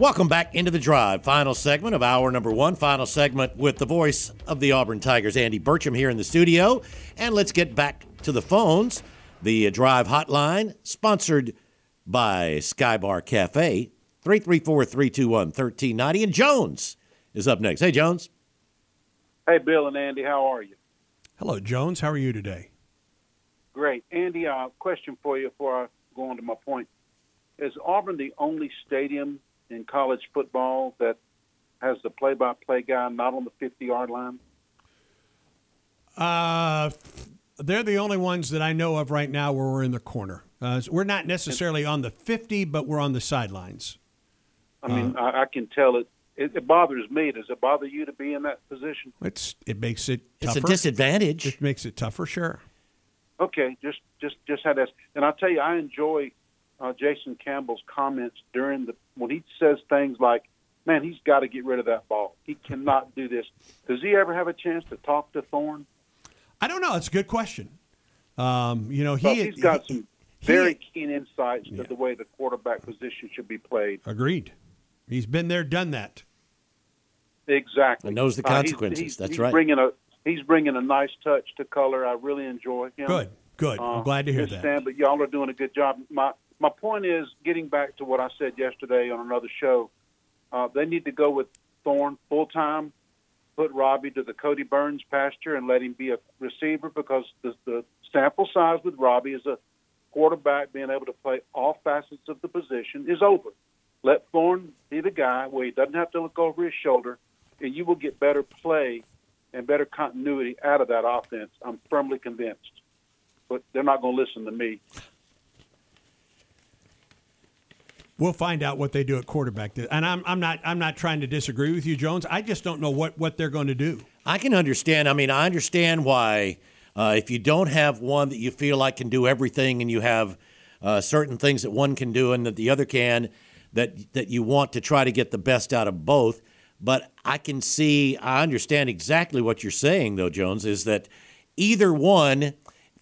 Welcome back into the drive. Final segment of hour number one. Final segment with the voice of the Auburn Tigers, Andy Burcham, here in the studio. And let's get back to the phones. The drive hotline, sponsored by Skybar Cafe, 334 321 1390. And Jones is up next. Hey, Jones. Hey, Bill and Andy, how are you? Hello, Jones. How are you today? Great. Andy, uh, question for you before I go on to my point. Is Auburn the only stadium in college football that has the play by play guy not on the 50 yard line? Uh, they're the only ones that I know of right now where we're in the corner. Uh, we're not necessarily on the 50, but we're on the sidelines. I mean, I, I can tell it, it. It bothers me. Does it bother you to be in that position? It's it makes it It's a disadvantage. It makes it tougher, sure. Okay, just just just had that. And I'll tell you, I enjoy uh, Jason Campbell's comments during the when he says things like, "Man, he's got to get rid of that ball. He cannot do this." Does he ever have a chance to talk to Thorne? I don't know. It's a good question. Um, you know, Because he he's got he- some he- very keen insights Yeah. to the way the quarterback position should be played. agreed. He's been there, done that. Exactly. And knows the Uh, he's- consequences. he's- That's he's right. Bringing a he's bringing a nice touch to color. I really enjoy him. Good, good. Uh, I'm glad to hear that. Stan, but y'all are doing a good job. My my point is getting back to what I said yesterday on another show. Uh, they need to go with Thorne full time. Put Robbie to the Kodi Burns pasture and let him be a receiver because the, the sample size with Robbie is a quarterback being able to play all facets of the position is over. Let Thorne be the guy where he doesn't have to look over his shoulder, and you will get better play and better continuity out of that offense. I'm firmly convinced. But they're not going to listen to me. We'll find out what they do at quarterback. And I'm, I'm not I'm not trying to disagree with you, Jones. I just don't know what, what they're going to do. I can understand. I mean, I understand why uh, if you don't have one that you feel like can do everything, and you have uh, certain things that one can do and that the other can, that that you want to try to get the best out of both. But I can see, I understand exactly what you're saying, though, Jones, is that either one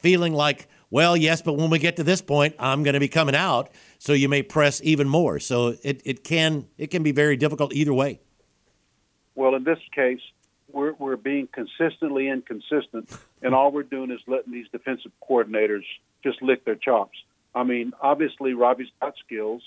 feeling like, well, yes, but when we get to this point, I'm going to be coming out, so you may press even more. So it, it can it can be very difficult either way. Well, in this case, we're, we're being consistently inconsistent, and all we're doing is letting these defensive coordinators just lick their chops. I mean, obviously, Robbie's got skills.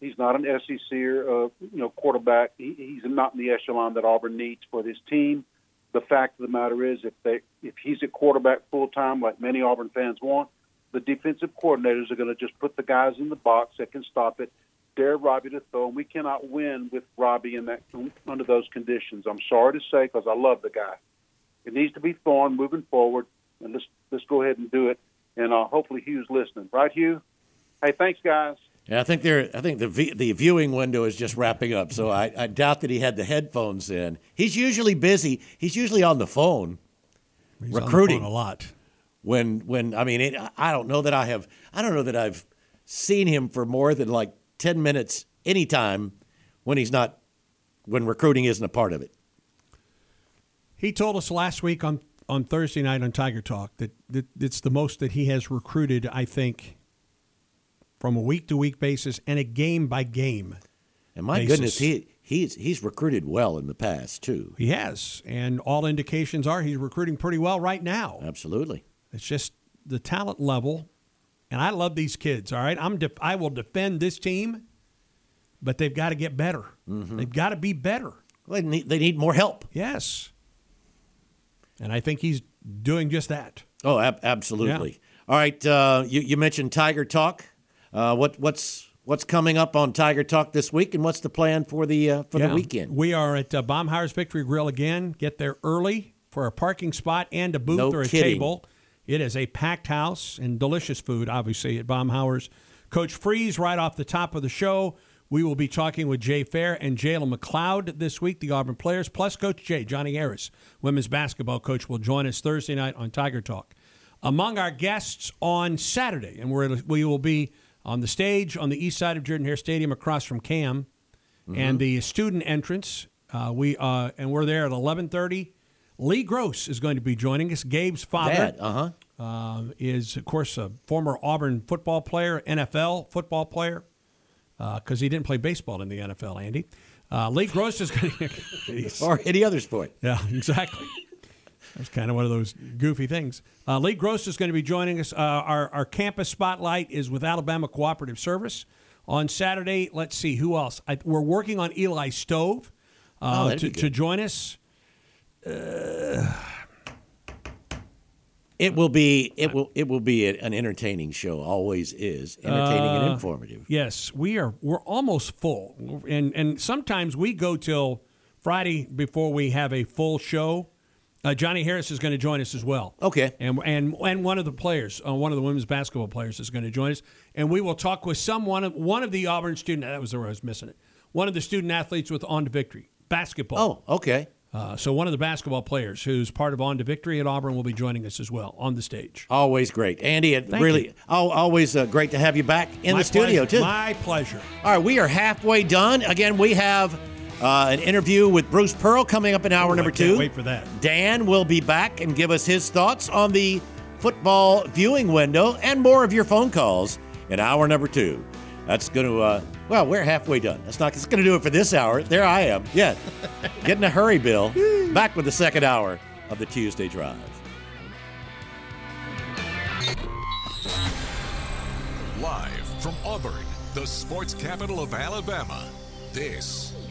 He's not an SEC or uh, you know quarterback. He, he's not in the echelon that Auburn needs for this team. The fact of the matter is, if they if he's at quarterback full time, like many Auburn fans want, the defensive coordinators are going to just put the guys in the box that can stop it, dare Robbie to throw. And we cannot win with Robbie in that under those conditions. I'm sorry to say because I love the guy. It needs to be Thorne moving forward, and let's let's go ahead and do it. And uh, hopefully Hugh's listening, right, Hugh? Hey, thanks, guys. Yeah, I think they're. I think the v, the viewing window is just wrapping up, so I, I doubt that he had the headphones in. He's usually busy. He's usually on the phone He's on the recruiting phone a lot. when when I mean it, I don't know that I have. I don't know that I've seen him for more than like ten minutes anytime when he's not when recruiting isn't a part of it. He told us last week on, on Thursday night on Tiger Talk that, that it's the most that he has recruited, I think, from a week to week basis and a game by game. And my basis. goodness, he he's he's recruited well in the past too. He has, and all indications are he's recruiting pretty well right now. Absolutely. It's just the talent level, and I love these kids. All right, I'm def- I will defend this team, but they've got to get better. They've got to be better. Well, they need, they need more help. Yes, and I think he's doing just that. Oh, ab- absolutely. All right, uh, you, you mentioned Tiger Talk. Uh, what what's what's coming up on Tiger Talk this week, and what's the plan for the uh, for Yeah. the weekend? We are at uh, Baumhauer's Victory Grill again. Get there early for a parking spot and a booth No or a kidding. table. It is a packed house and delicious food, obviously, at Baumhauer's. Coach Freeze, right off the top of the show, we will be talking with Jay Fair and Jalen McLeod this week, the Auburn players, plus Coach Jay, Johnnie Harris, women's basketball coach, will join us Thursday night on Tiger Talk. Among our guests on Saturday, and we're, we will be on the stage on the east side of Jordan Hare Stadium across from Cam and the student entrance. Uh, we uh, and we're there at eleven thirty. Lee Gross is going to be joining us. Gabe's father uh huh. uh, is, of course, a former Auburn football player, NFL football player, because he didn't play baseball in the NFL. Andy uh, Lee Gross is going to. Or any other sport. Yeah, exactly. That's kind of one of those goofy things. Uh, Lee Gross is going to be joining us. Uh, our, our campus spotlight is with Alabama Cooperative Service. On Saturday, let's see, who else? I, we're working on Eli Stove Oh, uh, that'd to, to join us. Uh, It will be it will it will be an entertaining show. Always is entertaining and Uh, informative. Yes, we are. We're almost full, and and sometimes we go till Friday before we have a full show. Uh, Johnnie Harris is going to join us as well. Okay, and and and one of the players, uh, one of the women's basketball players, is going to join us, and we will talk with some one of one of the Auburn student. That was where I was missing it. One of the student athletes with On to Victory basketball. Oh, okay. Uh, so one of the basketball players who's part of On to Victory at Auburn will be joining us as well on the stage. Always great, Andy. It Thank really you. always uh, great to have you back in My the studio too. My pleasure. All right, we are halfway done. Again, we have uh, an interview with Bruce Pearl coming up in hour Ooh, number I can't two. wait for that. Dan will be back and give us his thoughts on the football viewing window and more of your phone calls in hour number two. That's going to, uh, well, we're halfway done. That's not, it's going to do it for this hour. There I am. Yeah. Get in a hurry, Bill. Back with the second hour of the Tuesday Drive. Live from Auburn, the sports capital of Alabama, this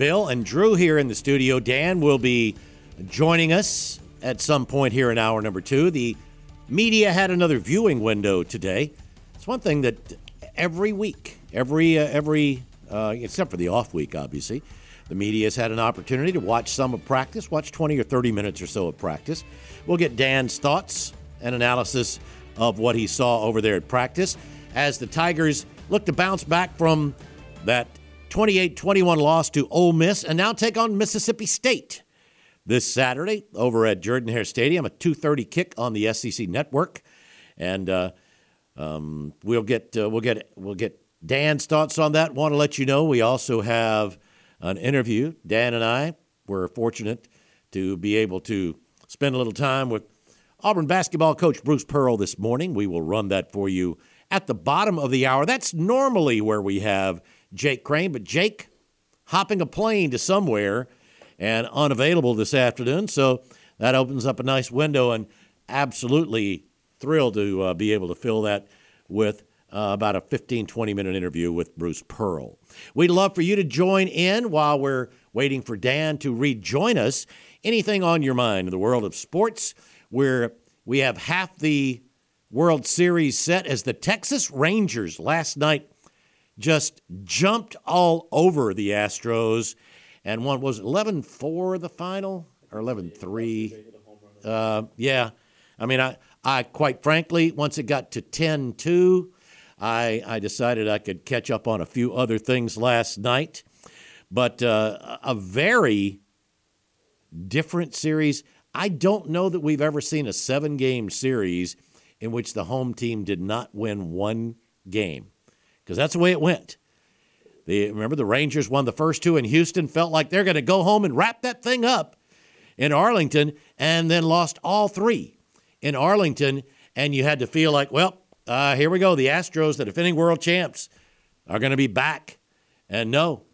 Bill and Drew here in the studio. Dan will be joining us at some point here in hour number two. The media had another viewing window today. It's one thing that every week, every uh, every uh, except for the off week, obviously, the media has had an opportunity to watch some of practice, watch 20 or 30 minutes or so of practice. We'll get Dan's thoughts and analysis of what he saw over there at practice as the Tigers look to bounce back from that 28-21 loss to Ole Miss and now take on Mississippi State this Saturday over at Jordan Hare Stadium, a 2:30 kick on the SEC network, and uh, um, we'll get uh, we'll get we'll get Dan's thoughts on that. Want to let you know we also have an interview. Dan and I were fortunate to be able to spend a little time with Auburn basketball coach Bruce Pearl this morning. We will run that for you at the bottom of the hour. That's normally where we have Jake Crain, but Jake hopping a plane to somewhere and unavailable this afternoon. So that opens up a nice window and absolutely thrilled to uh, be able to fill that with uh, about a 15, 20 minute interview with Bruce Pearl. We'd love for you to join in while we're waiting for Dan to rejoin us. Anything on your mind in the world of sports where we have half the World Series set as the Texas Rangers last night just jumped all over the Astros and one was 11-4 the final? Or 11-3 uh, yeah. I mean I, I quite frankly once it got to 10-2 I, I decided i could catch up on a few other things last night. But uh, a very different series. I don't know that we've ever seen a seven game series in which the home team did not win one game because that's the way it went the, remember, the Rangers won the first two in Houston, felt like they're going to go home and wrap that thing up in Arlington, and then lost all three in Arlington. And you had to feel like, well, uh, here we go. The Astros, the defending world champs, are going to be back. And no,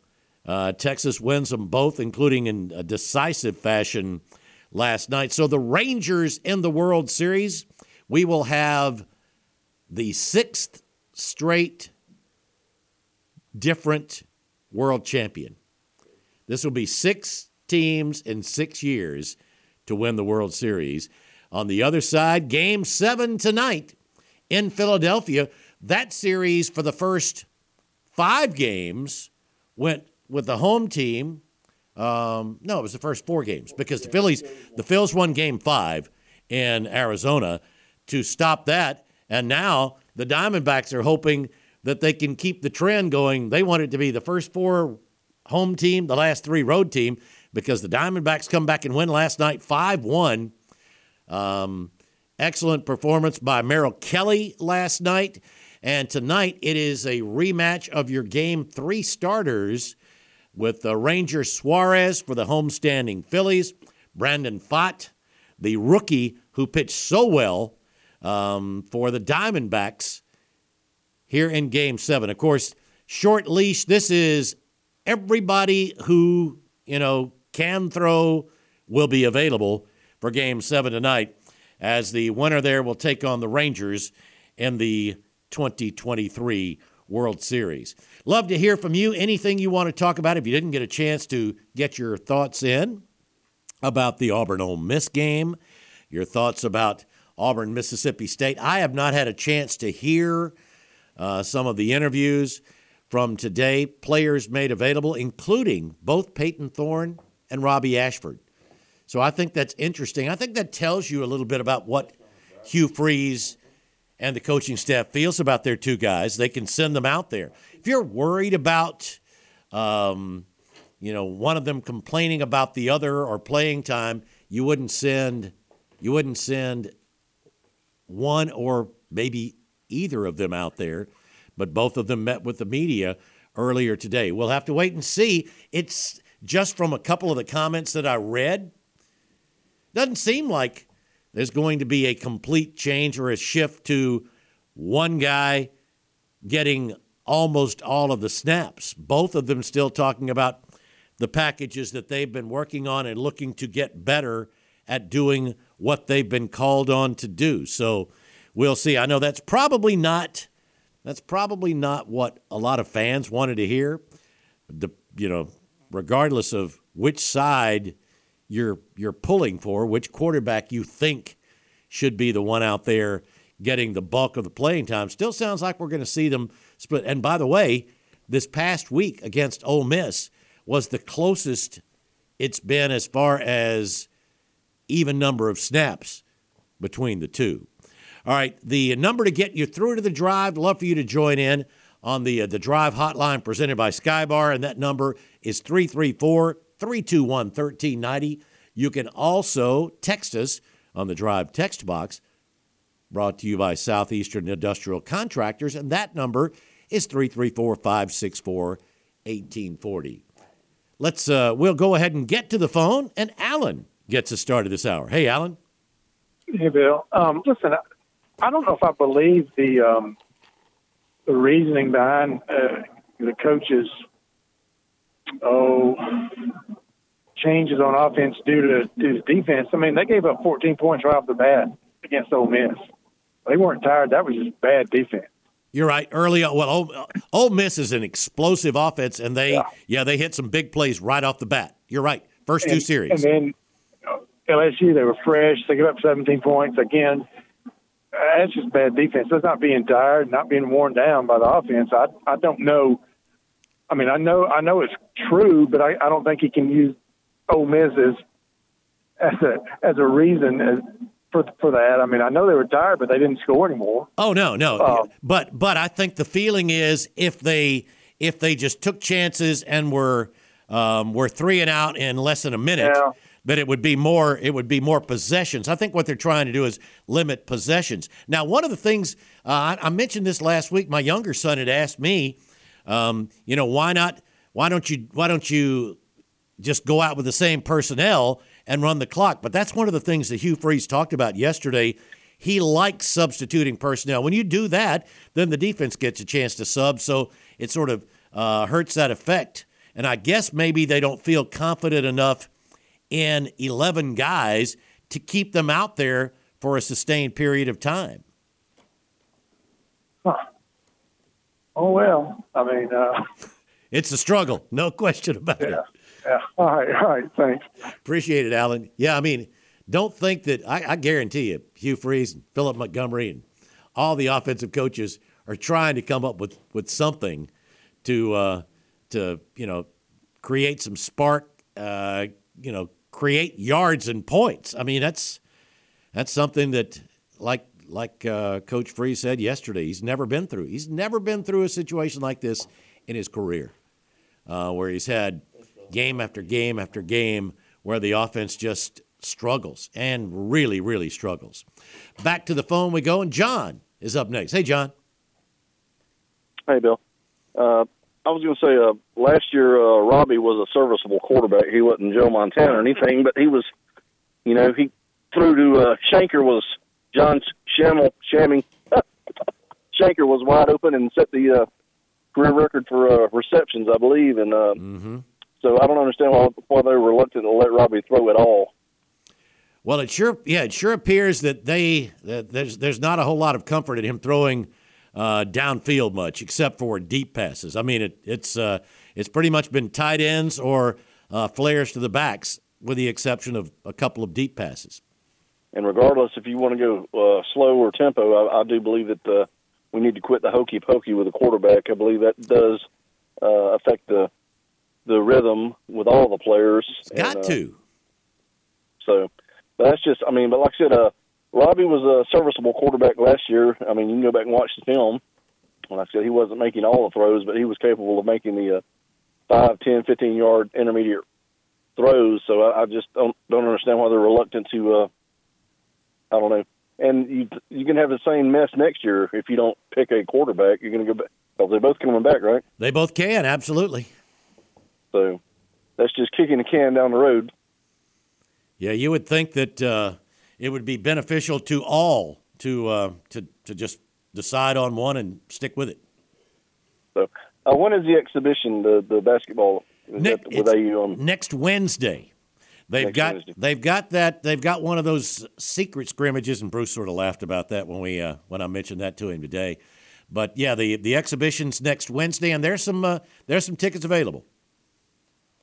uh, Texas wins them both, including in a decisive fashion last night. So the Rangers in the World Series, we will have the sixth straight different world champion. This will be six teams in six years to win the World Series. On the other side, game seven tonight in Philadelphia. That series for the first five games went with the home team. Um, no, it was the first four games because the Phillies, the Phils won game five in Arizona to stop that. And now the Diamondbacks are hoping that they can keep the trend going. They want it to be the first four home team, the last three road team, because the Diamondbacks come back and win last night 5 1. Um, excellent performance by Merrill Kelly last night. And tonight it is a rematch of your game three starters with the Ranger Suarez for the homestanding Phillies, Brandon Pfaadt, the rookie who pitched so well um, for the Diamondbacks here in Game Seven. Of course, short leash. This is everybody who you know can throw will be available for Game Seven tonight, as the winner there will take on the Rangers in the 2023 World Series. Love to hear from you. Anything you want to talk about if you didn't get a chance to get your thoughts in about the Auburn Ole Miss game, your thoughts about Auburn, Mississippi State. I have not had a chance to hear uh, some of the interviews from today, players made available, including both Payton Thorne and Robbie Ashford. So I think that's interesting. I think that tells you a little bit about what Hugh Freeze and the coaching staff feels about their two guys. They can send them out there. If you're worried about, um, you know, one of them complaining about the other or playing time, you wouldn't send, you wouldn't send one or maybe either of them out there. But both of them met with the media earlier today. We'll have to wait and see. It's just from a couple of the comments that I read. Doesn't seem like there's going to be a complete change or a shift to one guy getting almost all of the snaps. Both of them still talking about the packages that they've been working on and looking to get better at doing what they've been called on to do. So we'll see. I know that's probably not that's probably not what a lot of fans wanted to hear. The you know, regardless of which side you're you're pulling for, which quarterback you think should be the one out there getting the bulk of the playing time. Still sounds like we're going to see them split. And by the way, this past week against Ole Miss was the closest it's been as far as even number of snaps between the two. All right, the number to get you through to the drive, love for you to join in on the uh, the drive hotline presented by Skybar, and that number is 334 321 1390. You can also text us on the drive text box, brought to you by Southeastern Industrial Contractors, and that number is 334 564 1840. Let's, uh, we'll go ahead and get to the phone, and Alan gets us started this hour. Hey, Alan. Hey, Bill. Um, listen, I don't know if I believe the um, the reasoning behind uh, the coaches oh changes on offense due to, to defense. I mean, they gave up 14 points right off the bat against Ole Miss. They weren't tired. That was just bad defense. You're right. Early on, well, Ole, Ole Miss is an explosive offense, and they, yeah. yeah. they hit some big plays right off the bat. You're right. First and, two series. And then LSU, they were fresh. They gave up 17 points again. That's just bad defense. That's not being tired, not being worn down by the offense. I I don't know. I mean, I know I know it's true, but I, I don't think he can use Ole Miss as as a as a reason as, for for that. I mean, I know they were tired, but they didn't score anymore. Oh no, no. Uh, but but I think the feeling is if they if they just took chances and were um, were three and out in less than a minute. Yeah. That it would be more, it would be more possessions. I think what they're trying to do is limit possessions. Now, one of the things uh, I, I, mentioned this last week. My younger son had asked me, um, you know, why not? Why don't you? Why don't you just go out with the same personnel and run the clock. But that's one of the things that Hugh Freeze talked about yesterday. He likes substituting personnel. When you do that, then the defense gets a chance to sub, so it sort of uh, hurts that effect. And I guess maybe they don't feel confident enough in 11 guys to keep them out there for a sustained period of time. Huh. Oh, well, I mean, uh... it's a struggle, no question about yeah. it. Yeah. All right. All right. Thanks. Appreciate it, Alan. Yeah. I mean, don't think that I, I guarantee you, Hugh Freeze and Philip Montgomery and all the offensive coaches are trying to come up with, with something to uh, to you know create some spark, uh, you know, create yards and points. I mean, that's that's something that like like uh, Coach Freeze said yesterday, he's never been through. He's never been through a situation like this in his career, uh, where he's had game after game after game where the offense just struggles and really, really struggles. Back to the phone we go, and John is up next. Hey, John. Hey, Bill. Uh, I was going to say, uh, last year uh, Robbie was a serviceable quarterback. He wasn't Joe Montana or anything, but he was, you know, he threw to uh, Shenker was John Shamel Shammy Shenker was wide open and set the uh, career record for uh, receptions, I believe. And uh, mm-hmm. so I don't understand why, why they were reluctant to let Robbie throw at all. Well, it sure yeah, it sure appears that they that there's there's not a whole lot of comfort in him throwing uh, downfield much, except for deep passes. I mean, it, it's uh, it's pretty much been tight ends or uh, flares to the backs, with the exception of a couple of deep passes. And regardless, if you want to go uh, slow or tempo, I, I do believe that uh, we need to quit the hokey pokey with the quarterback. I believe that does uh, affect the the rhythm with all the players. It's got and, to. So but that's just, I mean, but like I said, uh, Robbie was a serviceable quarterback last year. I mean, you can go back and watch the film. Like I said, he wasn't making all the throws, but he was capable of making the uh, five, ten, fifteen yard intermediate throws. So I, I just don't don't understand why they're reluctant to. Uh, I don't know. And you you can have the same mess next year if you don't pick a quarterback. You're going to go back. Well, they both coming back, right? They both can, absolutely. So that's just kicking the can down the road. Yeah, you would think that uh, it would be beneficial to all to uh, to to just decide on one and stick with it. So, uh, when is the exhibition? The the basketball ne- that, with AU on next Wednesday. They've Next got Wednesday. they've got that they've got one of those secret scrimmages, and Bruce sort of laughed about that when we uh, when I mentioned that to him today. But yeah, the the exhibition's next Wednesday, and there's some uh, there's some tickets available.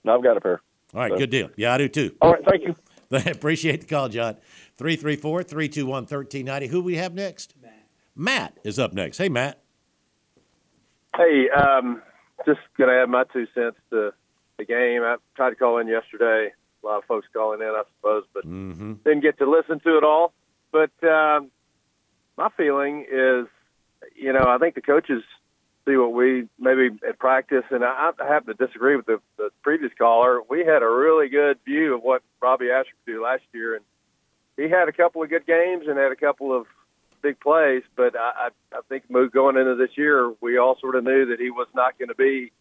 No, I've got a pair. All right, So- good deal. Yeah, I do too. All right, thank you. Appreciate the call, John. 334 321 1390. Who we have next? Matt. Matt is up next. Hey, Matt. Hey, um, just going to add my two cents to the game. I tried to call in yesterday. A lot of folks calling in, I suppose, but Mm-hmm. didn't get to listen to it all. But um, my feeling is, you know, I think the coaches see what we maybe at practice, and I, I happen to disagree with the, the previous caller. We had a really good view of what Robbie Ashford could do last year, and he had a couple of good games and had a couple of big plays. But I, I, think going into this year, we all sort of knew that he was not going to be,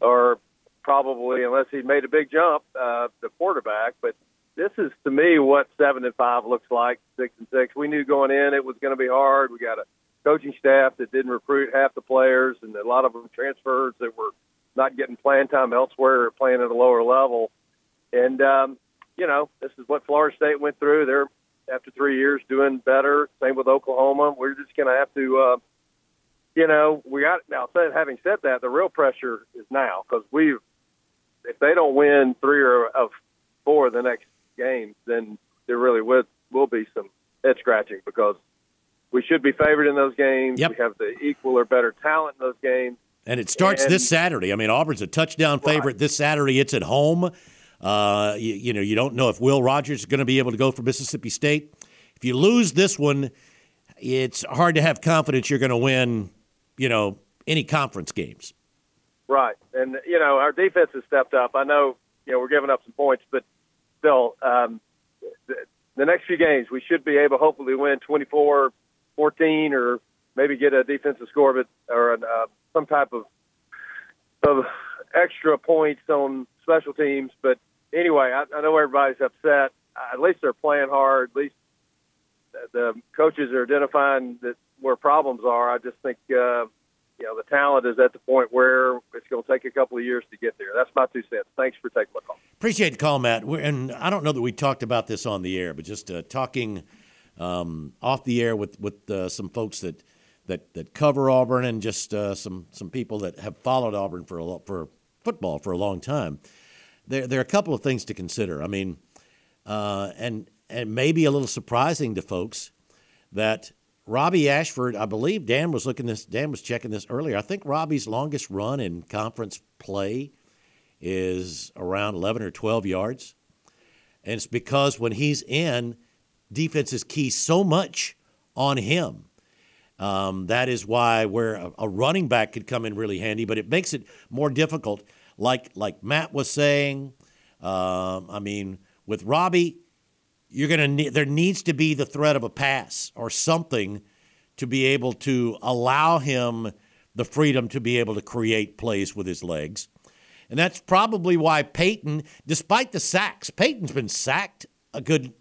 or probably unless he made a big jump, uh, the quarterback. But this is to me what seven and five looks like. Six and six. We knew going in it was going to be hard. We got a coaching staff that didn't recruit half the players, and a lot of them transfers that were not getting playing time elsewhere or playing at a lower level. And um, you know, this is what Florida State went through. They're after three years doing better. Same with Oklahoma. We're just going to have to, uh, you know, we got now. Said, having said that, the real pressure is now because we've if they don't win three or of four of the next games, then there really will will be some head scratching because we should be favored in those games. Yep. We have the equal or better talent in those games. And it starts And- this Saturday. I mean, Auburn's a touchdown favorite this Saturday. It's at home. Uh, you, you know, you don't know if Will Rogers is going to be able to go for Mississippi State. If you lose this one, it's hard to have confidence you're going to win. You know, any conference games. Right, and you know our defense has stepped up. I know you know we're giving up some points, but still, um, the, the next few games we should be able, hopefully, win 24-14 or maybe get a defensive score, but or an, uh, some type of of extra points on special teams. But anyway, I, I know everybody's upset. At least they're playing hard. At least the- coaches are identifying that where problems are. I just think. Uh, you know, the talent is at the point where it's going to take a couple of years to get there. That's my two cents. Thanks for taking my call. Appreciate the call, Matt. We're, and I don't know that we talked about this on the air, but just uh, talking um, off the air with with uh, some folks that that that cover Auburn and just uh, some some people that have followed Auburn for a lo- for football for a long time. There there are a couple of things to consider. I mean, uh, and and maybe a little surprising to folks that Robbie Ashford, I believe Dan was looking this. Dan was checking this earlier. I think Robbie's longest run in conference play is around 11 or 12 yards. And it's because when he's in, defenses key so much on him. Um, that is why where a, a running back could come in really handy, but it makes it more difficult. Like like Matt was saying, um, I mean, with Robbie, you're gonna need, there needs to be the threat of a pass or something to be able to allow him the freedom to be able to create plays with his legs. And that's probably why Payton, despite the sacks, Payton's been sacked a good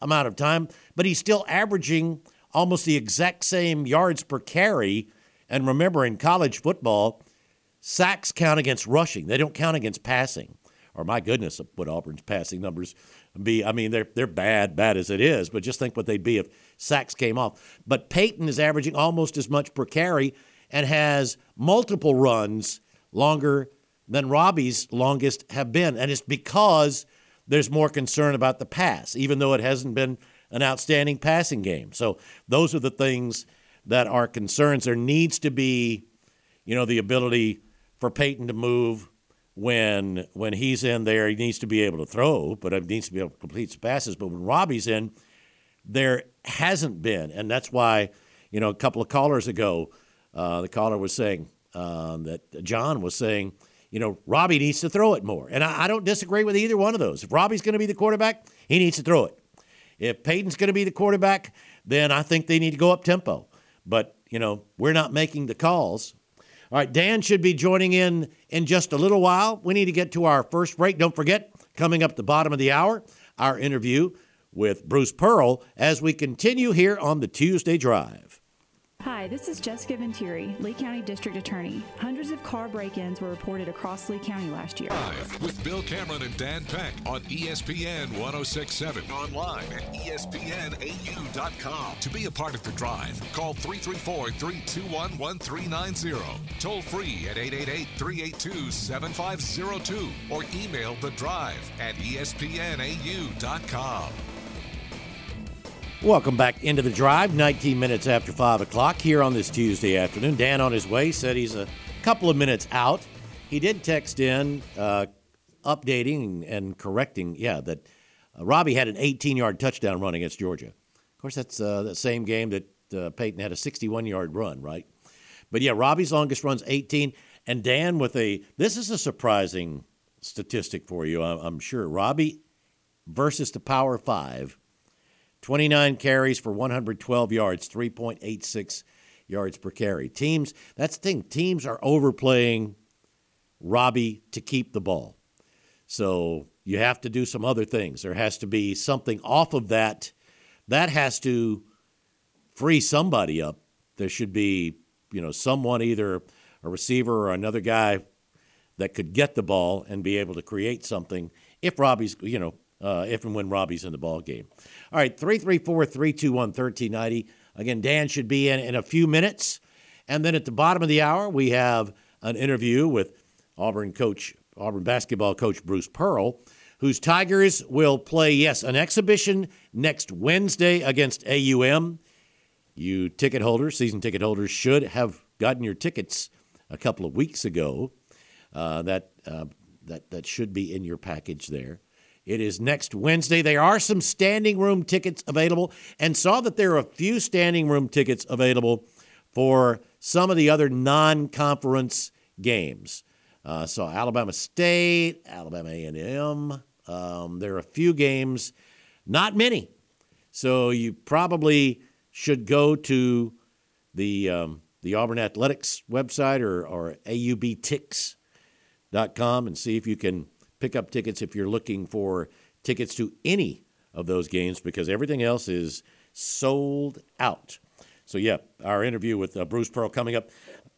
amount of time, but he's still averaging almost the exact same yards per carry. And remember, in college football, sacks count against rushing, they don't count against passing. Or my goodness, what Auburn's passing numbers be. I mean, they're they're bad, bad as it is. But just think what they'd be if sacks came off. But Payton is averaging almost as much per carry and has multiple runs longer than Robbie's longest have been, and it's because there's more concern about the pass, even though it hasn't been an outstanding passing game. So those are the things that are concerns. There needs to be, you know, the ability for Payton to move when when he's in there. He needs to be able to throw, but he needs to be able to complete his passes. But when Robbie's in, there hasn't been, and that's why, you know, a couple of callers ago, uh, the caller was saying um, that John was saying, you know, Robbie needs to throw it more, and I, I don't disagree with either one of those. If Robbie's going to be the quarterback, he needs to throw it. If Payton's going to be the quarterback, then I think they need to go up tempo. But you know, we're not making the calls. All right, Dan should be joining in in just a little while. We need to get to our first break. Don't forget, coming up the bottom of the hour, our interview with Bruce Pearl as we continue here on the Tuesday Drive. Hi, this is Jessica Ventiere, Lee County District Attorney. Hundreds of car break ins were reported across Lee County last year. Live with Bill Cameron and Dan Peck on ESPN 1067. Online at ESPNAU.com. To be a part of the drive, call 334 321 1390. Toll free at 888 382 7502 or email the drive at ESPNAU.com. Welcome back into the drive, 19 minutes after 5 o'clock here on this Tuesday afternoon. Dan on his way said he's a couple of minutes out. He did text in uh, updating and correcting, yeah, that uh, Robbie had an 18 yard touchdown run against Georgia. Of course, that's uh, the same game that uh, Payton had a 61 yard run, right? But yeah, Robbie's longest run's 18. And Dan with a, this is a surprising statistic for you, I'm sure. Robbie versus the Power Five 29 carries for 112 yards, 3.86 yards per carry. Teams, that's the thing, teams are overplaying Robbie to keep the ball. So you have to do some other things. There has to be something off of that. That has to free somebody up. There should be, you know, someone either a receiver or another guy that could get the ball and be able to create something if Robbie's, you know, uh, if and when Robbie's in the ball game. All right, 334 321 1390. Again, Dan should be in in a few minutes. And then at the bottom of the hour, we have an interview with Auburn coach, Auburn basketball coach Bruce Pearl, whose Tigers will play, yes, an exhibition next Wednesday against AUM. You ticket holders, season ticket holders, should have gotten your tickets a couple of weeks ago. Uh, that, uh, that, that should be in your package there. It is next Wednesday. There are some standing room tickets available, and saw that there are a few standing room tickets available for some of the other non conference games. Uh, so Alabama State, Alabama A&M. Um, there are a few games, not many. So you probably should go to the um, the Auburn Athletics website or, or aubtix.com and see if you can pick up tickets if you're looking for tickets to any of those games because everything else is sold out. So, yeah, our interview with uh, Bruce Pearl coming up.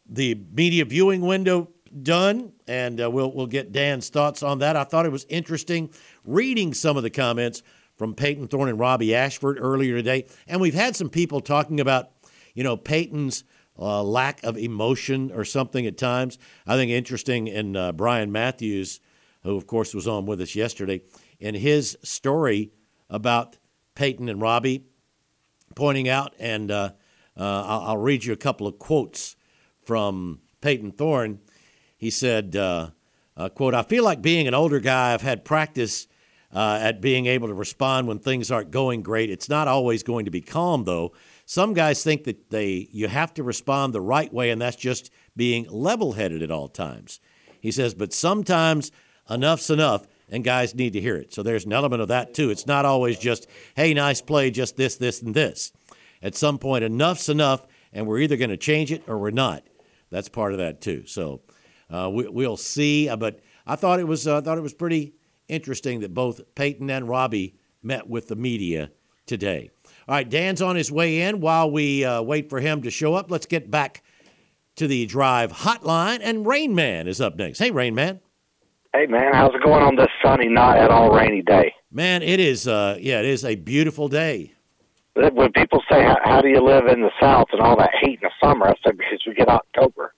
The media viewing window done, and uh, we'll, we'll get Dan's thoughts on that. I thought it was interesting reading some of the comments from Payton Thorne and Robbie Ashford earlier today. And we've had some people talking about, you know, Payton's uh, lack of emotion or something at times. I think interesting in uh, Brian Matthews' who, of course, was on with us yesterday, in his story about Payton and Robbie, pointing out, and uh, uh, I'll, read you a couple of quotes from Payton Thorne. He said, uh, uh quote, I feel like being an older guy, I've had practice uh, at being able to respond when things aren't going great. It's not always going to be calm, though. Some guys think that they you have to respond the right way, and that's just being level headed at all times. He says, but sometimes enough's enough, and guys need to hear it. So there's an element of that too. It's not always just, hey, nice play, just this, this, and this. At some point, enough's enough, and we're either going to change it or we're not. That's part of that too. So uh, we, will see. Uh, but I thought it was uh, thought it was pretty interesting that both Payton and Robbie met with the media today. All right, Dan's on his way in. While we uh, wait for him to show up, let's get back to the drive hotline. And Rain Man is up next. Hey, Rain Man. Hey, man, how's it going on this sunny, not at all rainy day? Man, it is. Uh, yeah, it is a beautiful day. When people say, how, how do you live in the South and all that heat in the summer, I say, because we get October.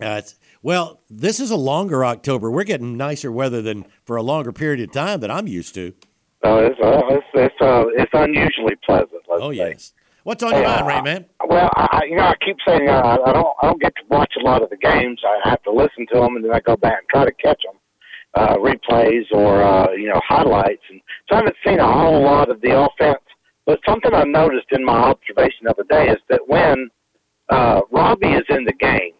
Uh, it's, well, this is a longer October. We're getting nicer weather than for a longer period of time that I'm used to. Oh, it's uh, it's it's, uh, it's unusually pleasant. Oh say. yes. What's on your mind, Rain Man? Well, I, I- you know, I keep saying uh, I don't I don't get to watch a lot of the games. I have to listen to them, and then I go back and try to catch them, uh, replays or uh, you know highlights. And so I haven't seen a whole lot of the offense. But something I noticed in my observation the day is that when uh, Robbie is in the game,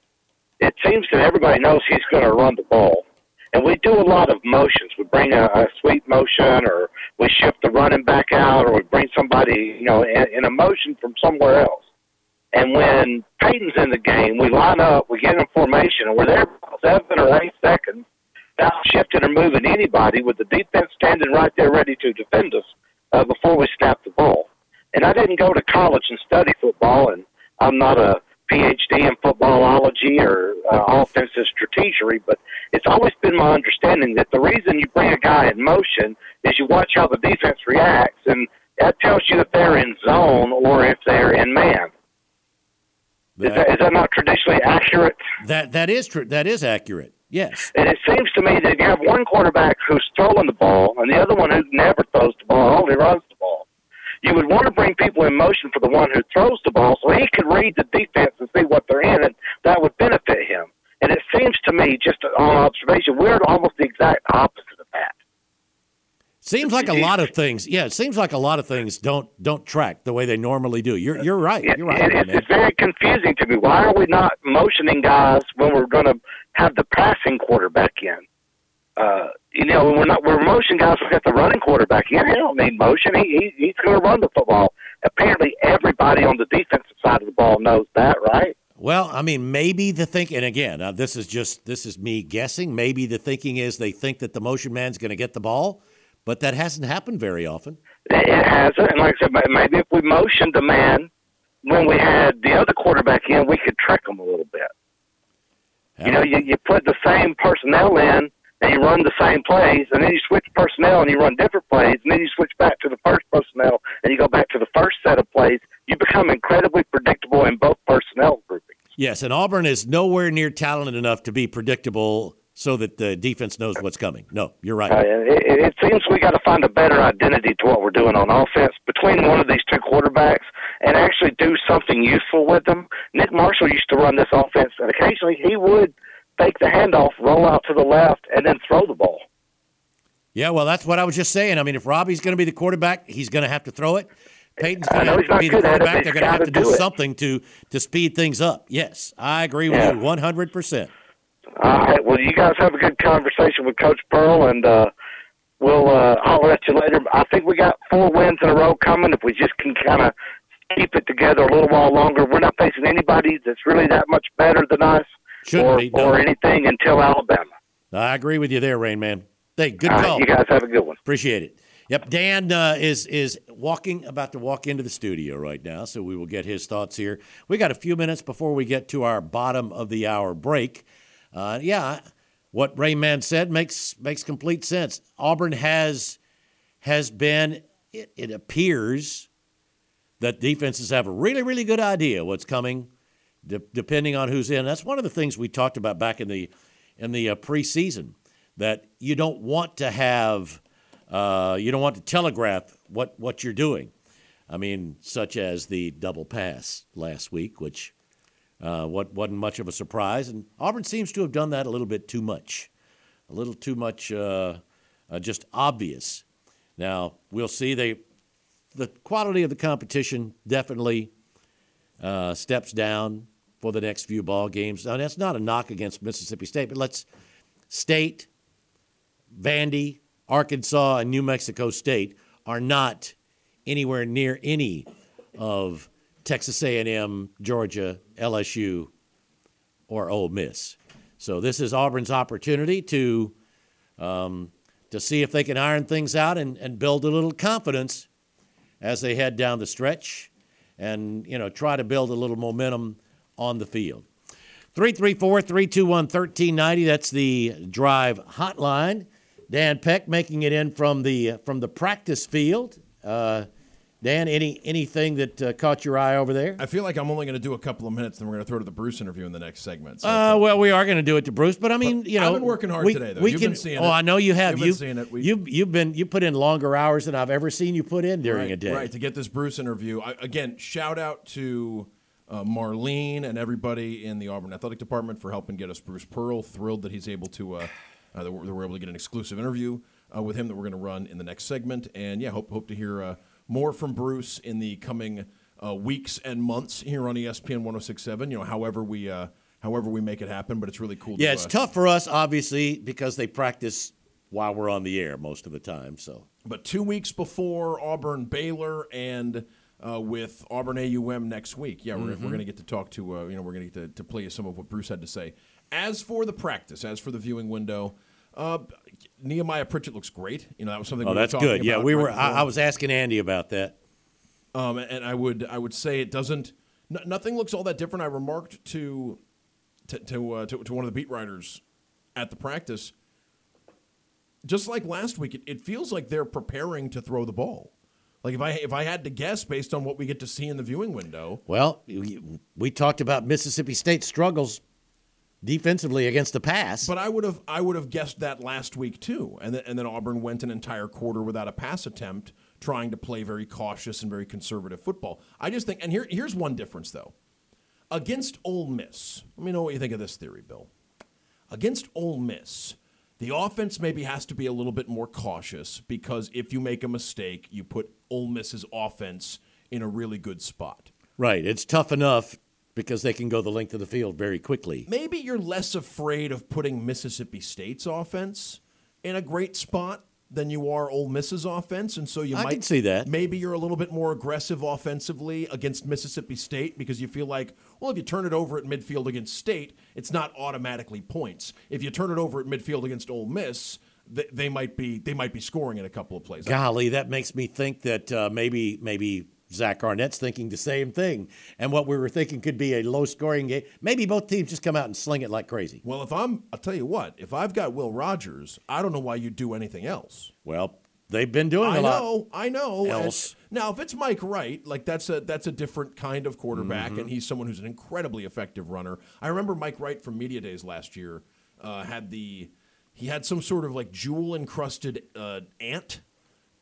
it seems that everybody knows he's going to run the ball. And we do a lot of motions. We bring a, a sweep motion, or we shift the running back out, or we bring somebody, you know, in, in a motion from somewhere else. And when Payton's in the game, we line up, we get in formation, and we're there for seven or eight seconds, without shifting or moving anybody, with the defense standing right there ready to defend us uh, before we snap the ball. And I didn't go to college and study football, and I'm not a PhD in footballology or uh, offensive strategery, but it's always been my understanding that the reason you bring a guy in motion is you watch how the defense reacts, and that tells you if they're in zone or if they're in man. Is that, is that not traditionally accurate? That that is true. That is accurate. Yes. And it seems to me that you have one quarterback who's throwing the ball and the other one who never throws the ball, only runs the ball. You would want to bring people in motion for the one who throws the ball so he could read the defense and see what they're in, and that would benefit him. And it seems to me, just on observation, we're almost the exact opposite. Seems like a lot of things. Yeah, it seems like a lot of things don't don't track the way they normally do. You're you're right. You're right. It- Rain it's, very confusing to me. Why are we not motioning guys when we're going to have the passing quarterback in? Uh, you know, we're not we're motion guys. We got the running quarterback in. He don't need motion. He, he he's going to run the football. Apparently, everybody on the defensive side of the ball knows that, right? Well, I mean, maybe the think, and again, uh, this is just this is me guessing. Maybe the thinking is they think that the motion man's going to get the ball, but that hasn't happened very often. It hasn't. And like I said, maybe if we motioned the man when we had the other quarterback in, we could trick him a little bit. You know, you, you put the same personnel in and you run the same plays, and then you switch personnel and you run different plays, and then you switch back to the first personnel and you go back to the first set of plays. You become incredibly predictable in both personnel groupings. Yes, and Auburn is nowhere near talented enough to be predictable so that the defense knows what's coming. No, you're right. Uh, it, it seems we got to find a better identity to what we're doing on offense between one of these two quarterbacks and actually do something useful with them. Nick Marshall used to run this offense, and occasionally he would fake the handoff, roll out to the left, and then throw the ball. Yeah, well, that's what I was just saying. I mean, if Robbie's going to be the quarterback, he's going to have to throw it. Payton's going to have to be the good at it, quarterback. They're going to have to do do something to to speed things up. Yes, I agree with Yeah. you 100%. All right. Well, you guys have a good conversation with Coach Pearl, and uh, we'll uh, holler at you later. I think we got four wins in a row coming. If we just can kind of keep it together a little while longer, we're not facing anybody that's really that much better than us, Shouldn't or be, no. or anything until Alabama. I agree with you there, Rain Man. Hey, good All right, call. you guys have a good one. Appreciate it. Yep, Dan uh, is is walking about to walk into the studio right now, so we will get his thoughts here. We got a few minutes before we get to our bottom of the hour break. Uh, yeah, what Ray Rayman said makes makes complete sense. Auburn has has been. It, it appears that defenses have a really really good idea what's coming, de- depending on who's in. That's one of the things we talked about back in the in the uh, preseason that you don't want to have. Uh, you don't want to telegraph what, what you're doing. I mean, such as the double pass last week, which uh, what wasn't much of a surprise, and Auburn seems to have done that a little bit too much, a little too much, uh, uh, just obvious. Now we'll see. They the quality of the competition definitely uh, steps down for the next few ball games. Now that's not a knock against Mississippi State, but let's State, Vandy, Arkansas, and New Mexico State are not anywhere near any of Texas A&M, Georgia, LSU, or Ole Miss. So this is Auburn's opportunity to um, to see if they can iron things out and, and build a little confidence as they head down the stretch and, you know, try to build a little momentum on the field. 334 321 1390. That's the drive hotline. Dan Peck making it in from the from the practice field. Uh, Dan, any anything that uh, caught your eye over there? I feel like I'm only going to do a couple of minutes, then we're going to throw to the Bruce interview in the next segment. So Uh, well, we are going to do it to Bruce, but I mean, But you know, I've been working hard we, today, though. We You've can, been seeing it. oh, it. I know you have. You've been you, seeing it. We- you, you've been you put in longer hours than I've ever seen you put in during right, a day. Right, to get this Bruce interview. I, again, shout out to uh, Marlene and everybody in the Auburn Athletic Department for helping get us Bruce Pearl. Thrilled that he's able to, uh, uh, that, we're, that we're able to get an exclusive interview uh, with him that we're going to run in the next segment. And yeah, hope, hope to hear uh, more from Bruce in the coming uh, weeks and months here on ESPN 1067. You know, however we. Uh, However, we make it happen, but it's really cool. Yeah, to, it's uh, tough for us, obviously, because they practice while we're on the air most of the time. So, But two weeks before Auburn Baylor and uh, with Auburn AUM next week, yeah, we're, Mhm. we're going to get to talk to uh, you know we're going to get to, to play you some of what Bruce had to say. As for the practice, as for the viewing window, uh, Nehemiah Pritchett looks great. You know that was something. oh, we that's good. Yeah, we right were. I. I was asking Andy about that. Um, and I would I would say it doesn't. n- nothing looks all that different. I remarked to to to, uh, to to one of the beat writers at the practice. Just like last week, it, it feels like they're preparing to throw the ball. Like if I if I had to guess based on what we get to see in the viewing window, Well, we, we talked about Mississippi State struggles defensively against the pass. But I would have I would have guessed that last week too, and then, and then Auburn went an entire quarter without a pass attempt, trying to play very cautious and very conservative football. I just think, and here here's one difference though, against Ole Miss. Let me know what you think of this theory, Bill. Against Ole Miss, the offense maybe has to be a little bit more cautious because if you make a mistake, you put Ole Miss's offense in a really good spot. right, it's tough enough because they can go the length of the field very quickly. maybe you're less afraid of putting Mississippi State's offense in a great spot than you are Ole Miss's offense, and so you I might see that. Maybe you're a little bit more aggressive offensively against Mississippi State because you feel like, well, if you turn it over at midfield against State, it's not automatically points. If you turn it over at midfield against Ole Miss, they, they might be they might be scoring in a couple of plays. Golly, that makes me think that uh, maybe maybe Zach Arnett's thinking the same thing, and what we were thinking could be a low-scoring game. Maybe both teams just come out and sling it like crazy. Well, if I'm, I'll tell you what, if I've got Will Rogers, I don't know why you'd do anything else. Well, they've been doing I a lot. I know, I know. Now, if it's Mike Wright, like that's a that's a different kind of quarterback, Mhm. and he's someone who's an incredibly effective runner. I remember Mike Wright from Media Days last year uh, had the he had some sort of like jewel encrusted uh, ant,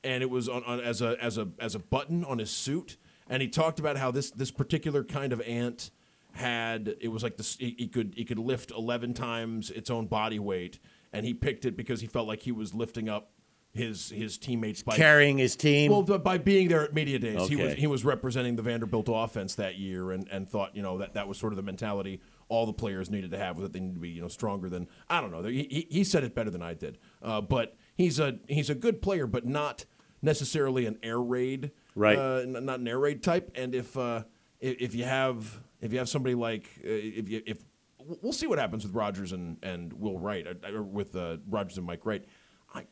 and it was on, on as a as a as a button on his suit, and he talked about how this this particular kind of ant had it was like this he, he could he could lift 11 times its own body weight and he picked it because he felt like he was lifting up his his teammates by Carrying his team? Well, by being there at media days, he was he was representing the Vanderbilt offense that year, and, and thought you know that that was sort of the mentality all the players needed to have was that they need to be you know stronger than I don't know. He, he, he said it better than I did, uh, but he's a he's a good player, but not necessarily an air raid, Right. Uh, not an air raid type. And if uh, if, you have if you have somebody like uh, if you, if we'll see what happens with Rogers and, and Will Wright, uh, or with uh, Rogers and Mike Wright. I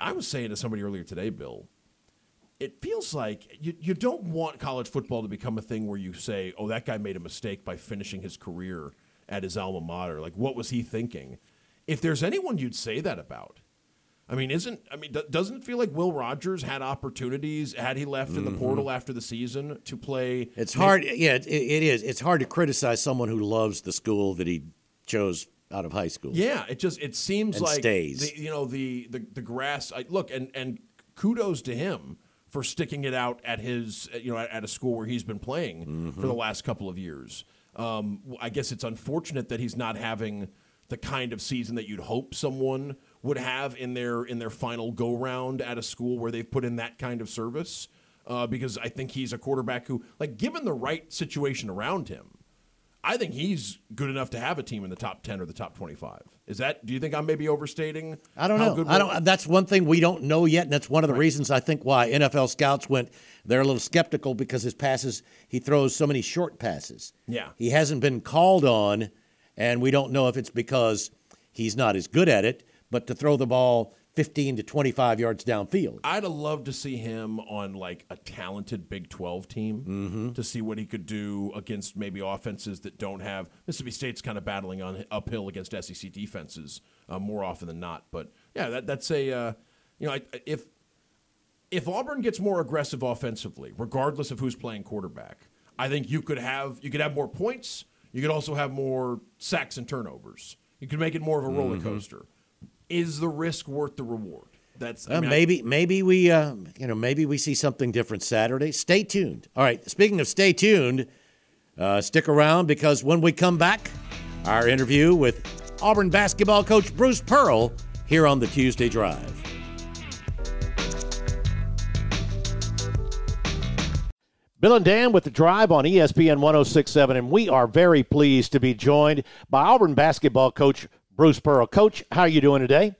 I was saying to somebody earlier today, Bill, it feels like you, you don't want college football to become a thing where you say, oh, that guy made a mistake by finishing his career at his alma mater. Like, what was he thinking? If there's anyone you'd say that about, I mean, isn't I mean, doesn't it feel like Will Rogers had opportunities had he left in the Mhm. portal after the season to play? It's hard. Yeah, it, it is. It's hard to criticize someone who loves the school that he chose out of high school. Yeah, it just it seems And like stays. The, you know the the the grass. I, look and and kudos to him for sticking it out at his you know at, at a school where he's been playing Mm-hmm. for the last couple of years. Um, I guess it's unfortunate that he's not having the kind of season that you'd hope someone would have in their in their final go round at a school where they've put in that kind of service. Uh, because I think he's a quarterback who, like, given the right situation around him, I think he's good enough to have a team in the top ten or the top twenty-five. Is that? Do you think I'm maybe overstating? I don't how know. I don't. That's one thing we don't know yet, and that's one of the reasons I think why NFL scouts went. They're a little skeptical because his passes, he throws so many short passes. Yeah. He hasn't been called on, and we don't know if it's because he's not as good at it. But to throw the ball 15 to 25 yards downfield. I'd have loved to see him on like a talented Big 12 team Mm-hmm. to see what he could do against maybe offenses that don't have Mississippi State's kind of battling on uphill against SEC defenses uh, more often than not. But yeah, that, that's a uh, you know I, if if Auburn gets more aggressive offensively, regardless of who's playing quarterback, I think you could have you could have more points. You could also have more sacks and turnovers. You could make it more of a roller Mhm. coaster. Is the risk worth the reward? That's I Uh, mean, I- maybe maybe we uh, you know maybe we see something different Saturday. Stay tuned. All right. Speaking of stay tuned, uh, stick around because when we come back, our interview with Auburn basketball coach Bruce Pearl here on the Tuesday Drive. Bill and Dan with the drive on ESPN 1067, and we are very pleased to be joined by Auburn basketball coach Bruce Pearl. Coach, how are you doing today?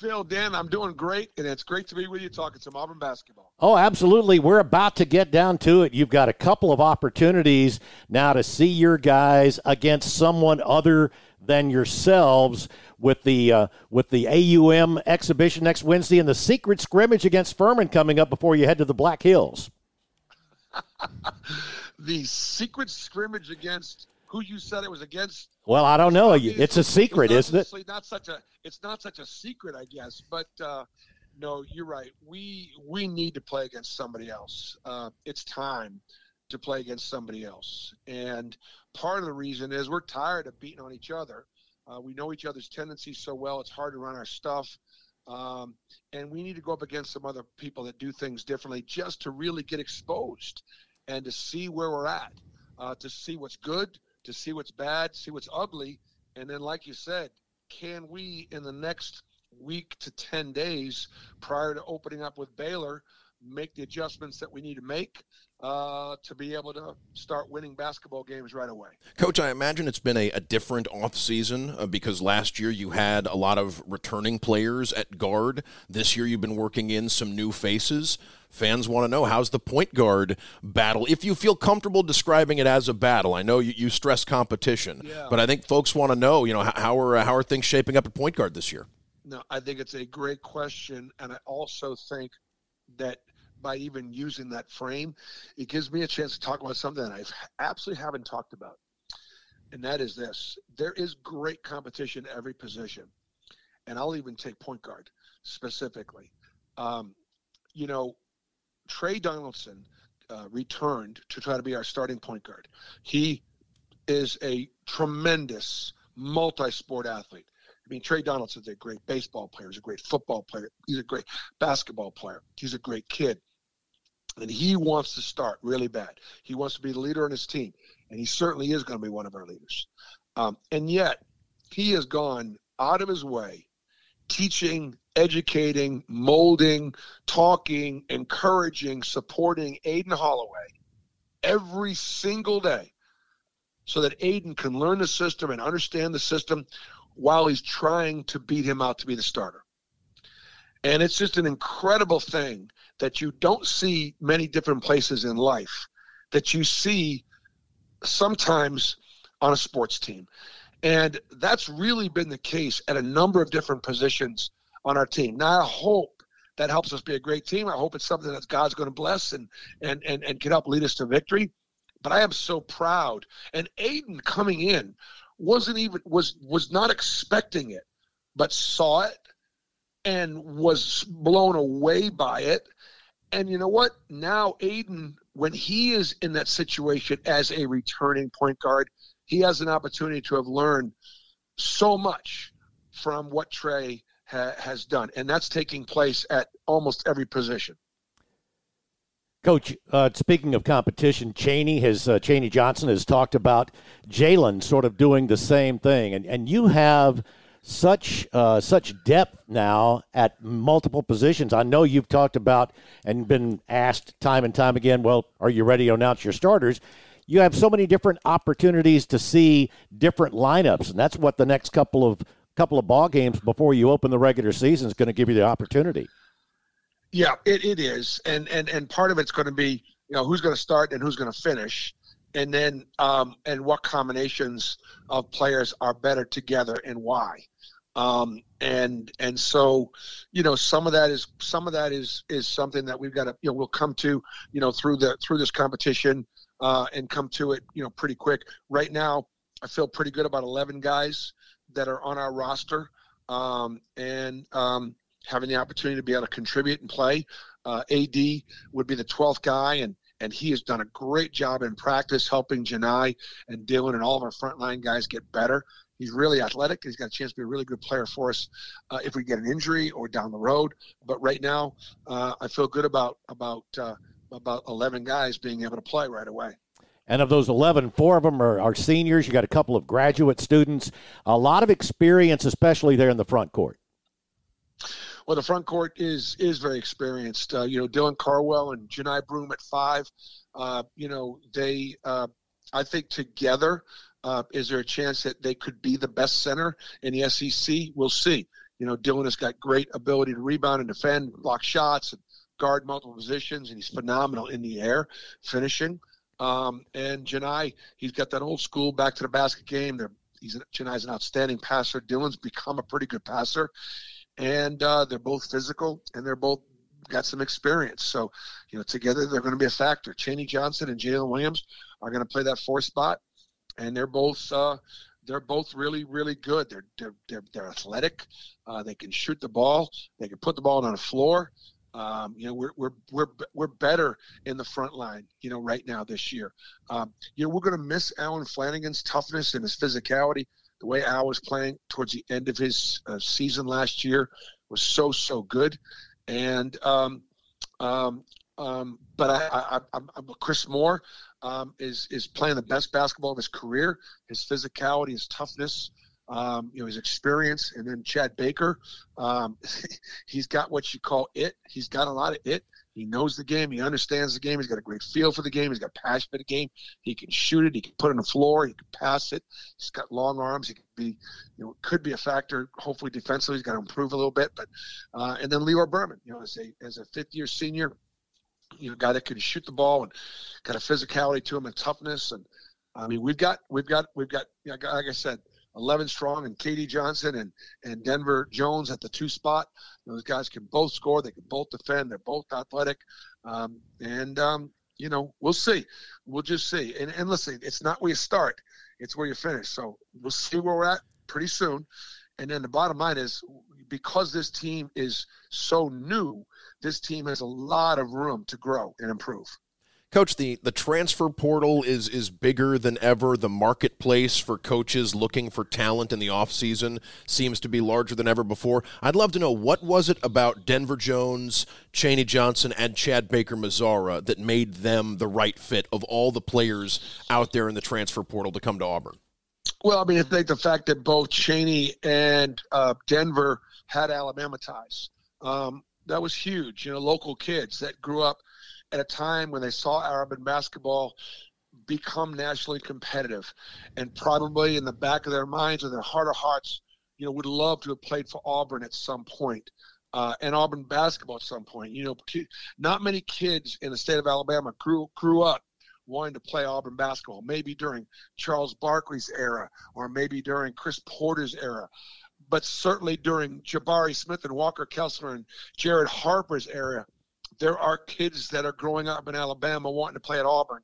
Bill, Dan, I'm doing great, and it's great to be with you talking some Auburn basketball. Oh, absolutely. We're about to get down to it. You've got a couple of opportunities now to see your guys against someone other than yourselves with the uh, with the AUM exhibition next Wednesday and the secret scrimmage against Furman coming up before you head to the Black Hills. The secret scrimmage against who you said it was against. Well, I don't know. It's a secret, isn't it? Not such a. It's not such a secret, I guess. But uh, no, you're right. We we need to play against somebody else. Uh, it's time to play against somebody else, and part of the reason is we're tired of beating on each other. Uh, we know each other's tendencies so well; it's hard to run our stuff. Um, and we need to go up against some other people that do things differently just to really get exposed and to see where we're at, uh, to see what's good, to see what's bad, see what's ugly. And then, like you said, can we in the next week to 10 days prior to opening up with Baylor make the adjustments that we need to make uh, to be able to start winning basketball games right away? Coach, I imagine it's been a, a different offseason uh, because last year you had a lot of returning players at guard. This year you've been working in some new faces. Fans want to know how's the point guard battle, if you feel comfortable describing it as a battle. I know you, you stress competition, but I think folks want to know, you know, how, are how are things shaping up at point guard this year? No, I think it's a great question, and I also think that by even using that frame, it gives me a chance to talk about something that I absolutely haven't talked about, and that is this: there is great competition every position, and I'll even take point guard specifically. Um, you know, Tre Donaldson uh, returned to try to be our starting point guard. He is a tremendous multi-sport athlete. I mean, Tre Donaldson's a great baseball player. He's a great football player. He's a great basketball player. He's a great kid. And he wants to start really bad. He wants to be the leader on his team. And he certainly is going to be one of our leaders. Um, and yet, he has gone out of his way teaching, educating, molding, talking, encouraging, supporting Aden Holloway every single day so that Aden can learn the system and understand the system while he's trying to beat him out to be the starter. And it's just an incredible thing that you don't see many different places in life that you see sometimes on a sports team. And that's really been the case at a number of different positions on our team. Now, I hope that helps us be a great team. I hope it's something that God's going to bless and, and, and, and can help lead us to victory. But I am so proud. And Aden coming in wasn't even was was not expecting it, but saw it and was blown away by it. And you know what? Now Aden, when he is in that situation as a returning point guard, he has an opportunity to have learned so much from what Tre ha- has done, and that's taking place at almost every position. Coach, uh, speaking of competition, Chaney has uh, Chaney Johnson has talked about Jaylin sort of doing the same thing, and and you have such uh, such depth now at multiple positions. I know you've talked about and been asked time and time again. Well, are you ready to announce your starters? You have so many different opportunities to see different lineups, and that's what the next couple of couple of ball games before you open the regular season is going to give you the opportunity. Yeah, it, it is, and and and part of it's going to be you know who's going to start and who's going to finish, and then um, and what combinations of players are better together and why. Um, and and so, you know, some of that is some of that is is something that we've got to you know we'll come to you know through the through this competition uh, and come to it you know pretty quick. Right now, I feel pretty good about 11 guys that are on our roster um, and um, having the opportunity to be able to contribute and play. Uh, AD would be the 12th guy, and and he has done a great job in practice helping Johni and Dylan and all of our frontline guys get better. He's really athletic. He's got a chance to be a really good player for us uh, if we get an injury or down the road. But right now, uh, I feel good about about uh, about 11 guys being able to play right away. And of those 11, four of them are, are seniors. You got a couple of graduate students, a lot of experience, especially there in the front court. Well, the front court is is very experienced. Uh, you know, Dylan Cardwell and Johni Broome at five. Uh, you know, they uh, I think together, uh, is there a chance that they could be the best center in the SEC? We'll see. You know, Dylan has got great ability to rebound and defend, block shots, and guard multiple positions, and he's phenomenal in the air, finishing. Um, and Johni, he's got that old school back to the basket game. They're, he's Johni's an outstanding passer. Dylan's become a pretty good passer, and uh, they're both physical and they're both got some experience. So, you know, together they're going to be a factor. Chaney Johnson and Jaylin Williams are going to play that four spot, and they're both uh, they're both really really good. They're they're they're, they're athletic. Uh, they can shoot the ball. They can put the ball on the floor. Um, you know, we're, we're, we're, we're better in the front line, you know, right now this year. Um, you know, we're going to miss Allen Flanigan's toughness and his physicality. The way Al was playing towards the end of his uh, season last year was so, so good. And, um, um, um, but I, I, I, Chris Moore um, is is playing the best basketball of his career. His physicality, his toughness, um, you know, his experience, and then Chad Baker. Um, he's got what you call it. He's got a lot of it. He knows the game. He understands the game. He's got a great feel for the game. He's got passion for the game. He can shoot it. He can put it on the floor. He can pass it. He's got long arms. He could be, you know, could be a factor. Hopefully, defensively, he's got to improve a little bit. But uh, and then Lior Berman, you know, as a as a fifth year senior, you know, guy that can shoot the ball and got a physicality to him and toughness. And I mean, we've got we've got we've got, you know, like I said 11 strong and KD Johnson and, and Denver Jones at the two spot. Those guys can both score. They can both defend. They're both athletic. Um, and, um, you know, we'll see. We'll just see. And, and listen, it's not where you start, it's where you finish. So we'll see where we're at pretty soon. And then the bottom line is because this team is so new, this team has a lot of room to grow and improve. Coach, the, the transfer portal is is bigger than ever. The marketplace for coaches looking for talent in the offseason seems to be larger than ever before. I'd love to know what was it about Denver Jones, Chaney Johnson, and Chad Baker Mazara that made them the right fit of all the players out there in the transfer portal to come to Auburn? Well, I mean, I think the fact that both Chaney and uh, Denver had Alabama ties, um, that was huge. You know, local kids that grew up – at a time when they saw Auburn basketball become nationally competitive, and probably in the back of their minds or their heart of hearts, you know, would love to have played for Auburn at some point, uh, and Auburn basketball at some point. You know, not many kids in the state of Alabama grew grew up wanting to play Auburn basketball. Maybe during Charles Barkley's era, or maybe during Chris Porter's era. But certainly during Jabari Smith and Walker Kessler and Jared Harper's era, there are kids that are growing up in Alabama wanting to play at Auburn,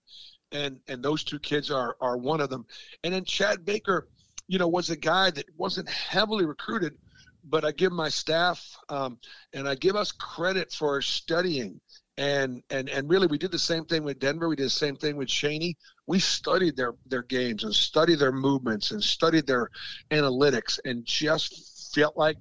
and and those two kids are are one of them. And then Chad Baker, you know, was a guy that wasn't heavily recruited, but I give my staff um, and I give us credit for studying. And, and and really, we did the same thing with Denver. We did the same thing with Chaney. We studied their their games and studied their movements and studied their analytics and just felt like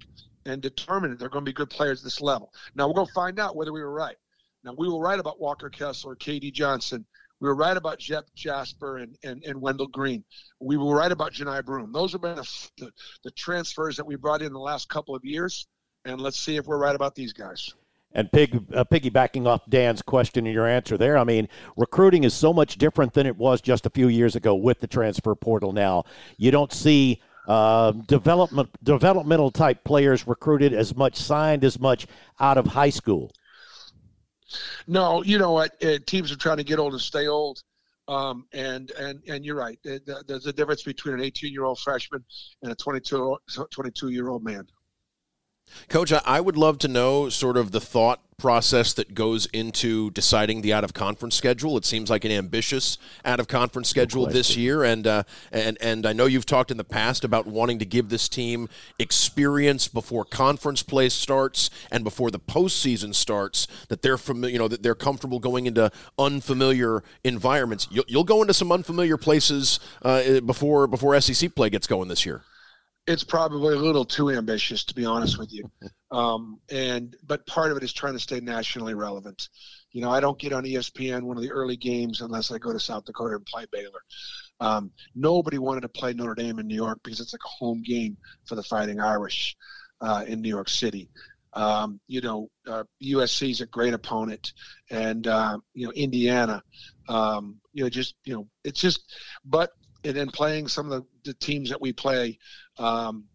and determined that they're going to be good players at this level. Now we're going to find out whether we were right. Now we were right about Walker Kessler, KD Johnson. We were right about Zep Jasper and, and, and Wendell Green. We were right about Johni Broome. Those have been the, the, the transfers that we brought in the last couple of years. And let's see if we're right about these guys. And pig, uh, piggybacking off Dan's question and your answer there, I mean, recruiting is so much different than it was just a few years ago with the transfer portal now. You don't see uh, development developmental type players recruited as much, signed as much out of high school. No, you know what? Uh, teams are trying to get old and stay old. Um, and and and you're right. There's a difference between an 18 year old freshman and a 22 22 year old man. Coach, I would love to know sort of the thought process that goes into deciding the out of conference schedule. It seems like an ambitious out of conference schedule this year, and uh, and and I know you've talked in the past about wanting to give this team experience before conference play starts and before the postseason starts. That they're familiar, you know, that they're comfortable going into unfamiliar environments. You'll, you'll go into some unfamiliar places uh, before before SEC play gets going this year it's probably a little too ambitious to be honest with you. Um, and but part of it is trying to stay nationally relevant. You know i don't get on espn one of the early games unless i go to south dakota and play baylor. Um, nobody wanted to play notre dame in new york because it's like a home game for the fighting irish uh, in new york city. Um, you know uh, usc is a great opponent and uh, you know indiana um, you know just you know it's just but and then playing some of the, the teams that we play um,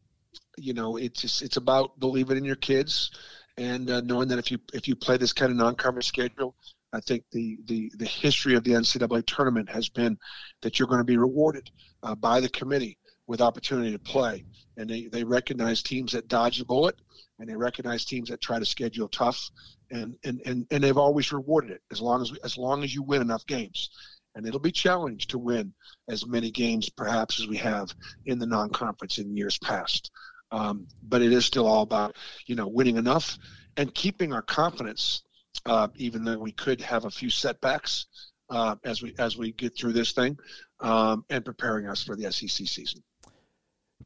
you know, it's just, it's about believing in your kids and uh, knowing that if you if you play this kind of non-conference schedule, I think the the the history of the NCAA tournament has been that you're going to be rewarded uh, by the committee with opportunity to play, and they they recognize teams that dodge the bullet, and they recognize teams that try to schedule tough, and and and, and they've always rewarded it. As long as as long as you win enough games and it'll be challenged to win as many games perhaps as we have in the non-conference in years past. Um, but it is still all about you know winning enough and keeping our confidence, uh, even though we could have a few setbacks uh, as we as we get through this thing, um, and preparing us for the SEC season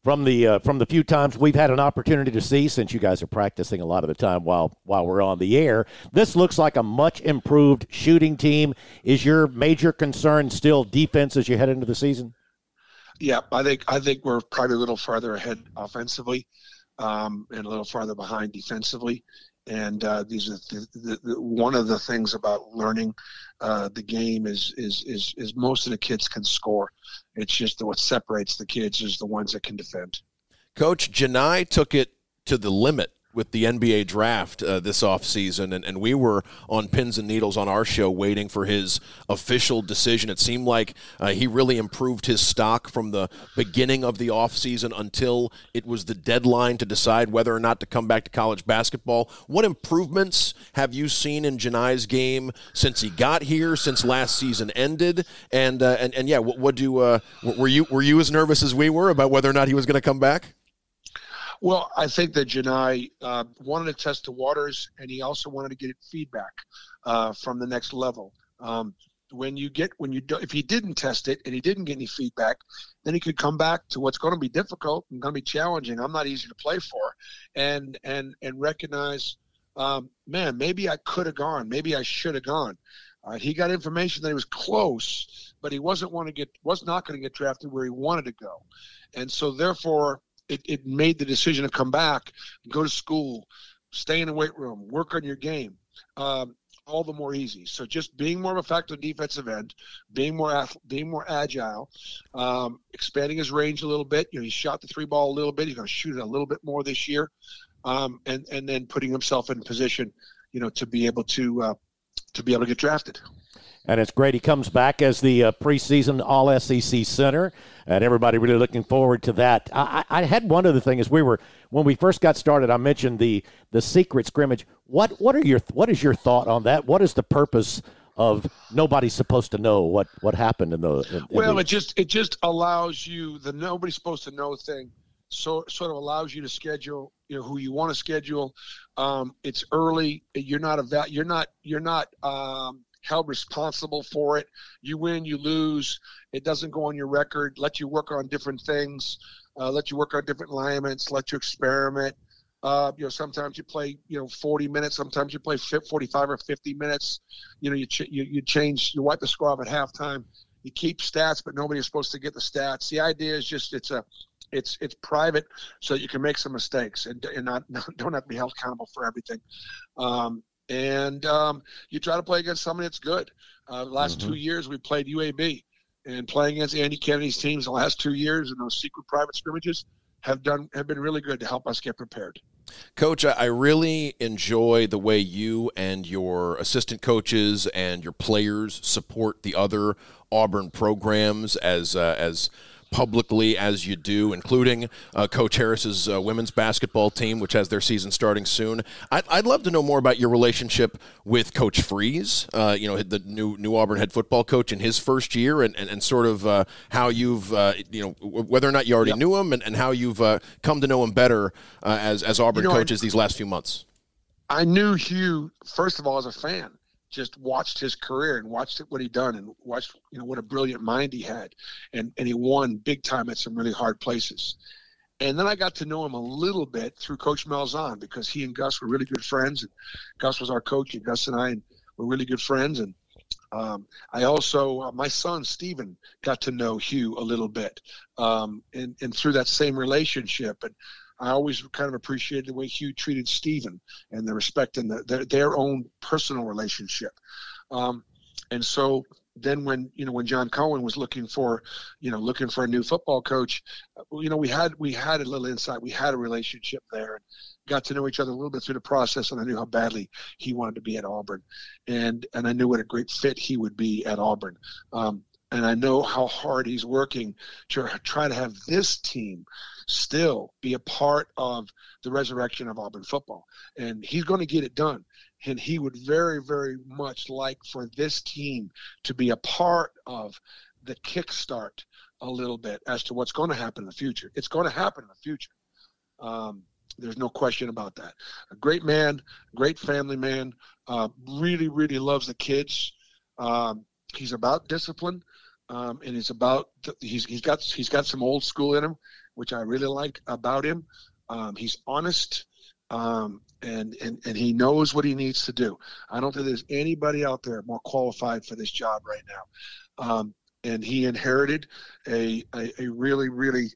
from the uh, from the few times we've had an opportunity to see since you guys are practicing a lot of the time while while we're on the air this looks like a much improved shooting team. Is your major concern still defense as you head into the season? Yeah i think i think we're probably a little farther ahead offensively um, and a little farther behind defensively and uh, these are the, the, the, one of the things about learning uh, the game is, is is is most of the kids can score. It's just what separates the kids is the ones that can defend. Coach Johni took it to the limit with the NBA draft uh, this offseason, and, and we were on pins and needles on our show waiting for his official decision. It seemed like uh, he really improved his stock from the beginning of the offseason until it was the deadline to decide whether or not to come back to college basketball. What improvements have you seen in Johni's game since he got here, since last season ended? And uh, and, and yeah, what, what do uh, were you were you as nervous as we were about whether or not he was going to come back? Well, I think that Johni uh, wanted to test the waters, and he also wanted to get feedback uh, from the next level. Um, when you get when you do, if he didn't test it and he didn't get any feedback, then he could come back to what's going to be difficult and going to be challenging. I'm not easy to play for, and and and recognize, um, man, maybe I could have gone, maybe I should have gone. Uh, he got information that he was close, but he wasn't want to get was not going to get drafted where he wanted to go, and so therefore it, it made the decision to come back, go to school, stay in the weight room, work on your game. Um, all the more easy. So just being more effective defensive end, being more being more agile, um, expanding his range a little bit. You know, he shot the three ball a little bit. He's going to shoot it a little bit more this year, um, and and then putting himself in position, you know, to be able to uh, to be able to get drafted and it's great he comes back as the uh, preseason All SEC center, and everybody really looking forward to that. I, I had one other thing as we were when we first got started. I mentioned the the secret scrimmage. What what are your what is your thought on that? What is the purpose? Of nobody's supposed to know what what happened in the. In, in well, the, it just it just allows you the nobody's supposed to know thing so sort of allows you to schedule you know who you want to schedule um, it's early you're not a you're not you're not um, held responsible for it. You win, you lose. It doesn't go on your record. Let you work on different things. Uh, let you work on different alignments. Let you experiment. Uh, you know, sometimes you play, you know, 40 minutes. Sometimes you play 45 or 50 minutes. You know, you ch- you, you change. You wipe the score off at halftime. You keep stats, but nobody is supposed to get the stats. The idea is just it's a it's it's private so you can make some mistakes and, and not don't have to be held accountable for everything um, and um, you try to play against somebody that's good. Uh, the last mm-hmm. two years, we played UAB, and playing against Andy Kennedy's teams the last two years in those secret private scrimmages have done have been really good to help us get prepared. Coach, I really enjoy the way you and your assistant coaches and your players support the other Auburn programs as uh, as publicly as you do, including uh, Coach Harris's uh, women's basketball team, which has their season starting soon. I'd, I'd love to know more about your relationship with Coach Freeze, uh, you know, the new new Auburn head football coach in his first year, and, and, and sort of uh, how you've, uh, you know, whether or not you already yep. knew him and, and how you've uh, come to know him better as, as Auburn you know, coaches I, these last few months. I knew Hugh, first of all, as a fan just watched his career and watched what he done and watched you know what a brilliant mind he had and and he won big time at some really hard places and then I got to know him a little bit through Coach Malzahn because he and Gus were really good friends. And Gus was our coach, and Gus and I were really good friends. And um, I also, uh, my son Stephen, got to know Hugh a little bit, um, and and through that same relationship. And I always kind of appreciated the way Hugh treated Stephen and the respect and the, their, their own personal relationship. Um, and so then when you know when John Cohen was looking for you know looking for a new football coach, uh, you know we had we had a little insight, we had a relationship there, and got to know each other a little bit through the process, and I knew how badly he wanted to be at Auburn, and and I knew what a great fit he would be at Auburn. Um, and I know how hard he's working to try to have this team still be a part of the resurrection of Auburn football. And he's going to get it done. And he would very, very much like for this team to be a part of the kickstart a little bit as to what's going to happen in the future. It's going to happen in the future. Um, there's no question about that. A great man, great family man, uh, really, really loves the kids. Um, he's about discipline, um, and it's about he's he's got he's got some old school in him which I really like about him. Um, he's honest, um, and, and and he knows what he needs to do. I don't think there's anybody out there more qualified for this job right now. Um, and he inherited a, a, a really, really,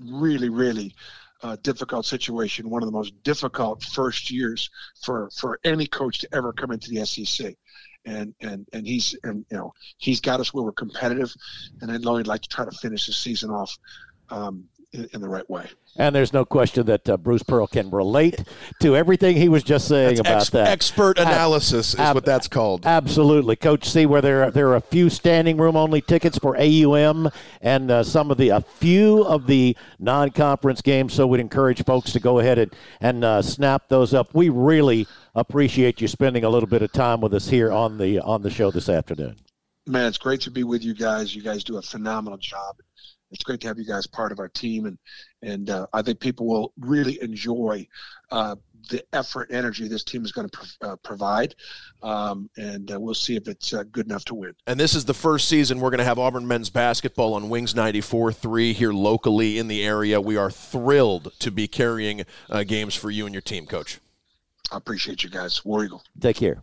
really, really uh, difficult situation. One of the most difficult first years for for any coach to ever come into the SEC and and and he's and you know he's got us where we're competitive, and I know he'd like to try to finish the season off um, in, in, the right way. And there's no question that uh, Bruce Pearl can relate to everything he was just saying that's about ex- that. Expert analysis ab- is ab- what that's called. Absolutely, Coach. See where there are, there are a few standing room only tickets for AUM and uh, some of the a few of the non-conference games. So we'd encourage folks to go ahead and and uh, snap those up. We really appreciate you spending a little bit of time with us here on the on the show this afternoon. Man, it's great to be with you guys. You guys do a phenomenal job it's great to have you guys part of our team, and and uh, I think people will really enjoy uh, the effort, and energy this team is going to pro- uh, provide, um, and uh, we'll see if it's uh, good enough to win. And this is the first season we're going to have Auburn men's basketball on Wings 94.3 here locally in the area. We are thrilled to be carrying uh, games for you and your team, Coach. I appreciate you guys. War Eagle. Take care.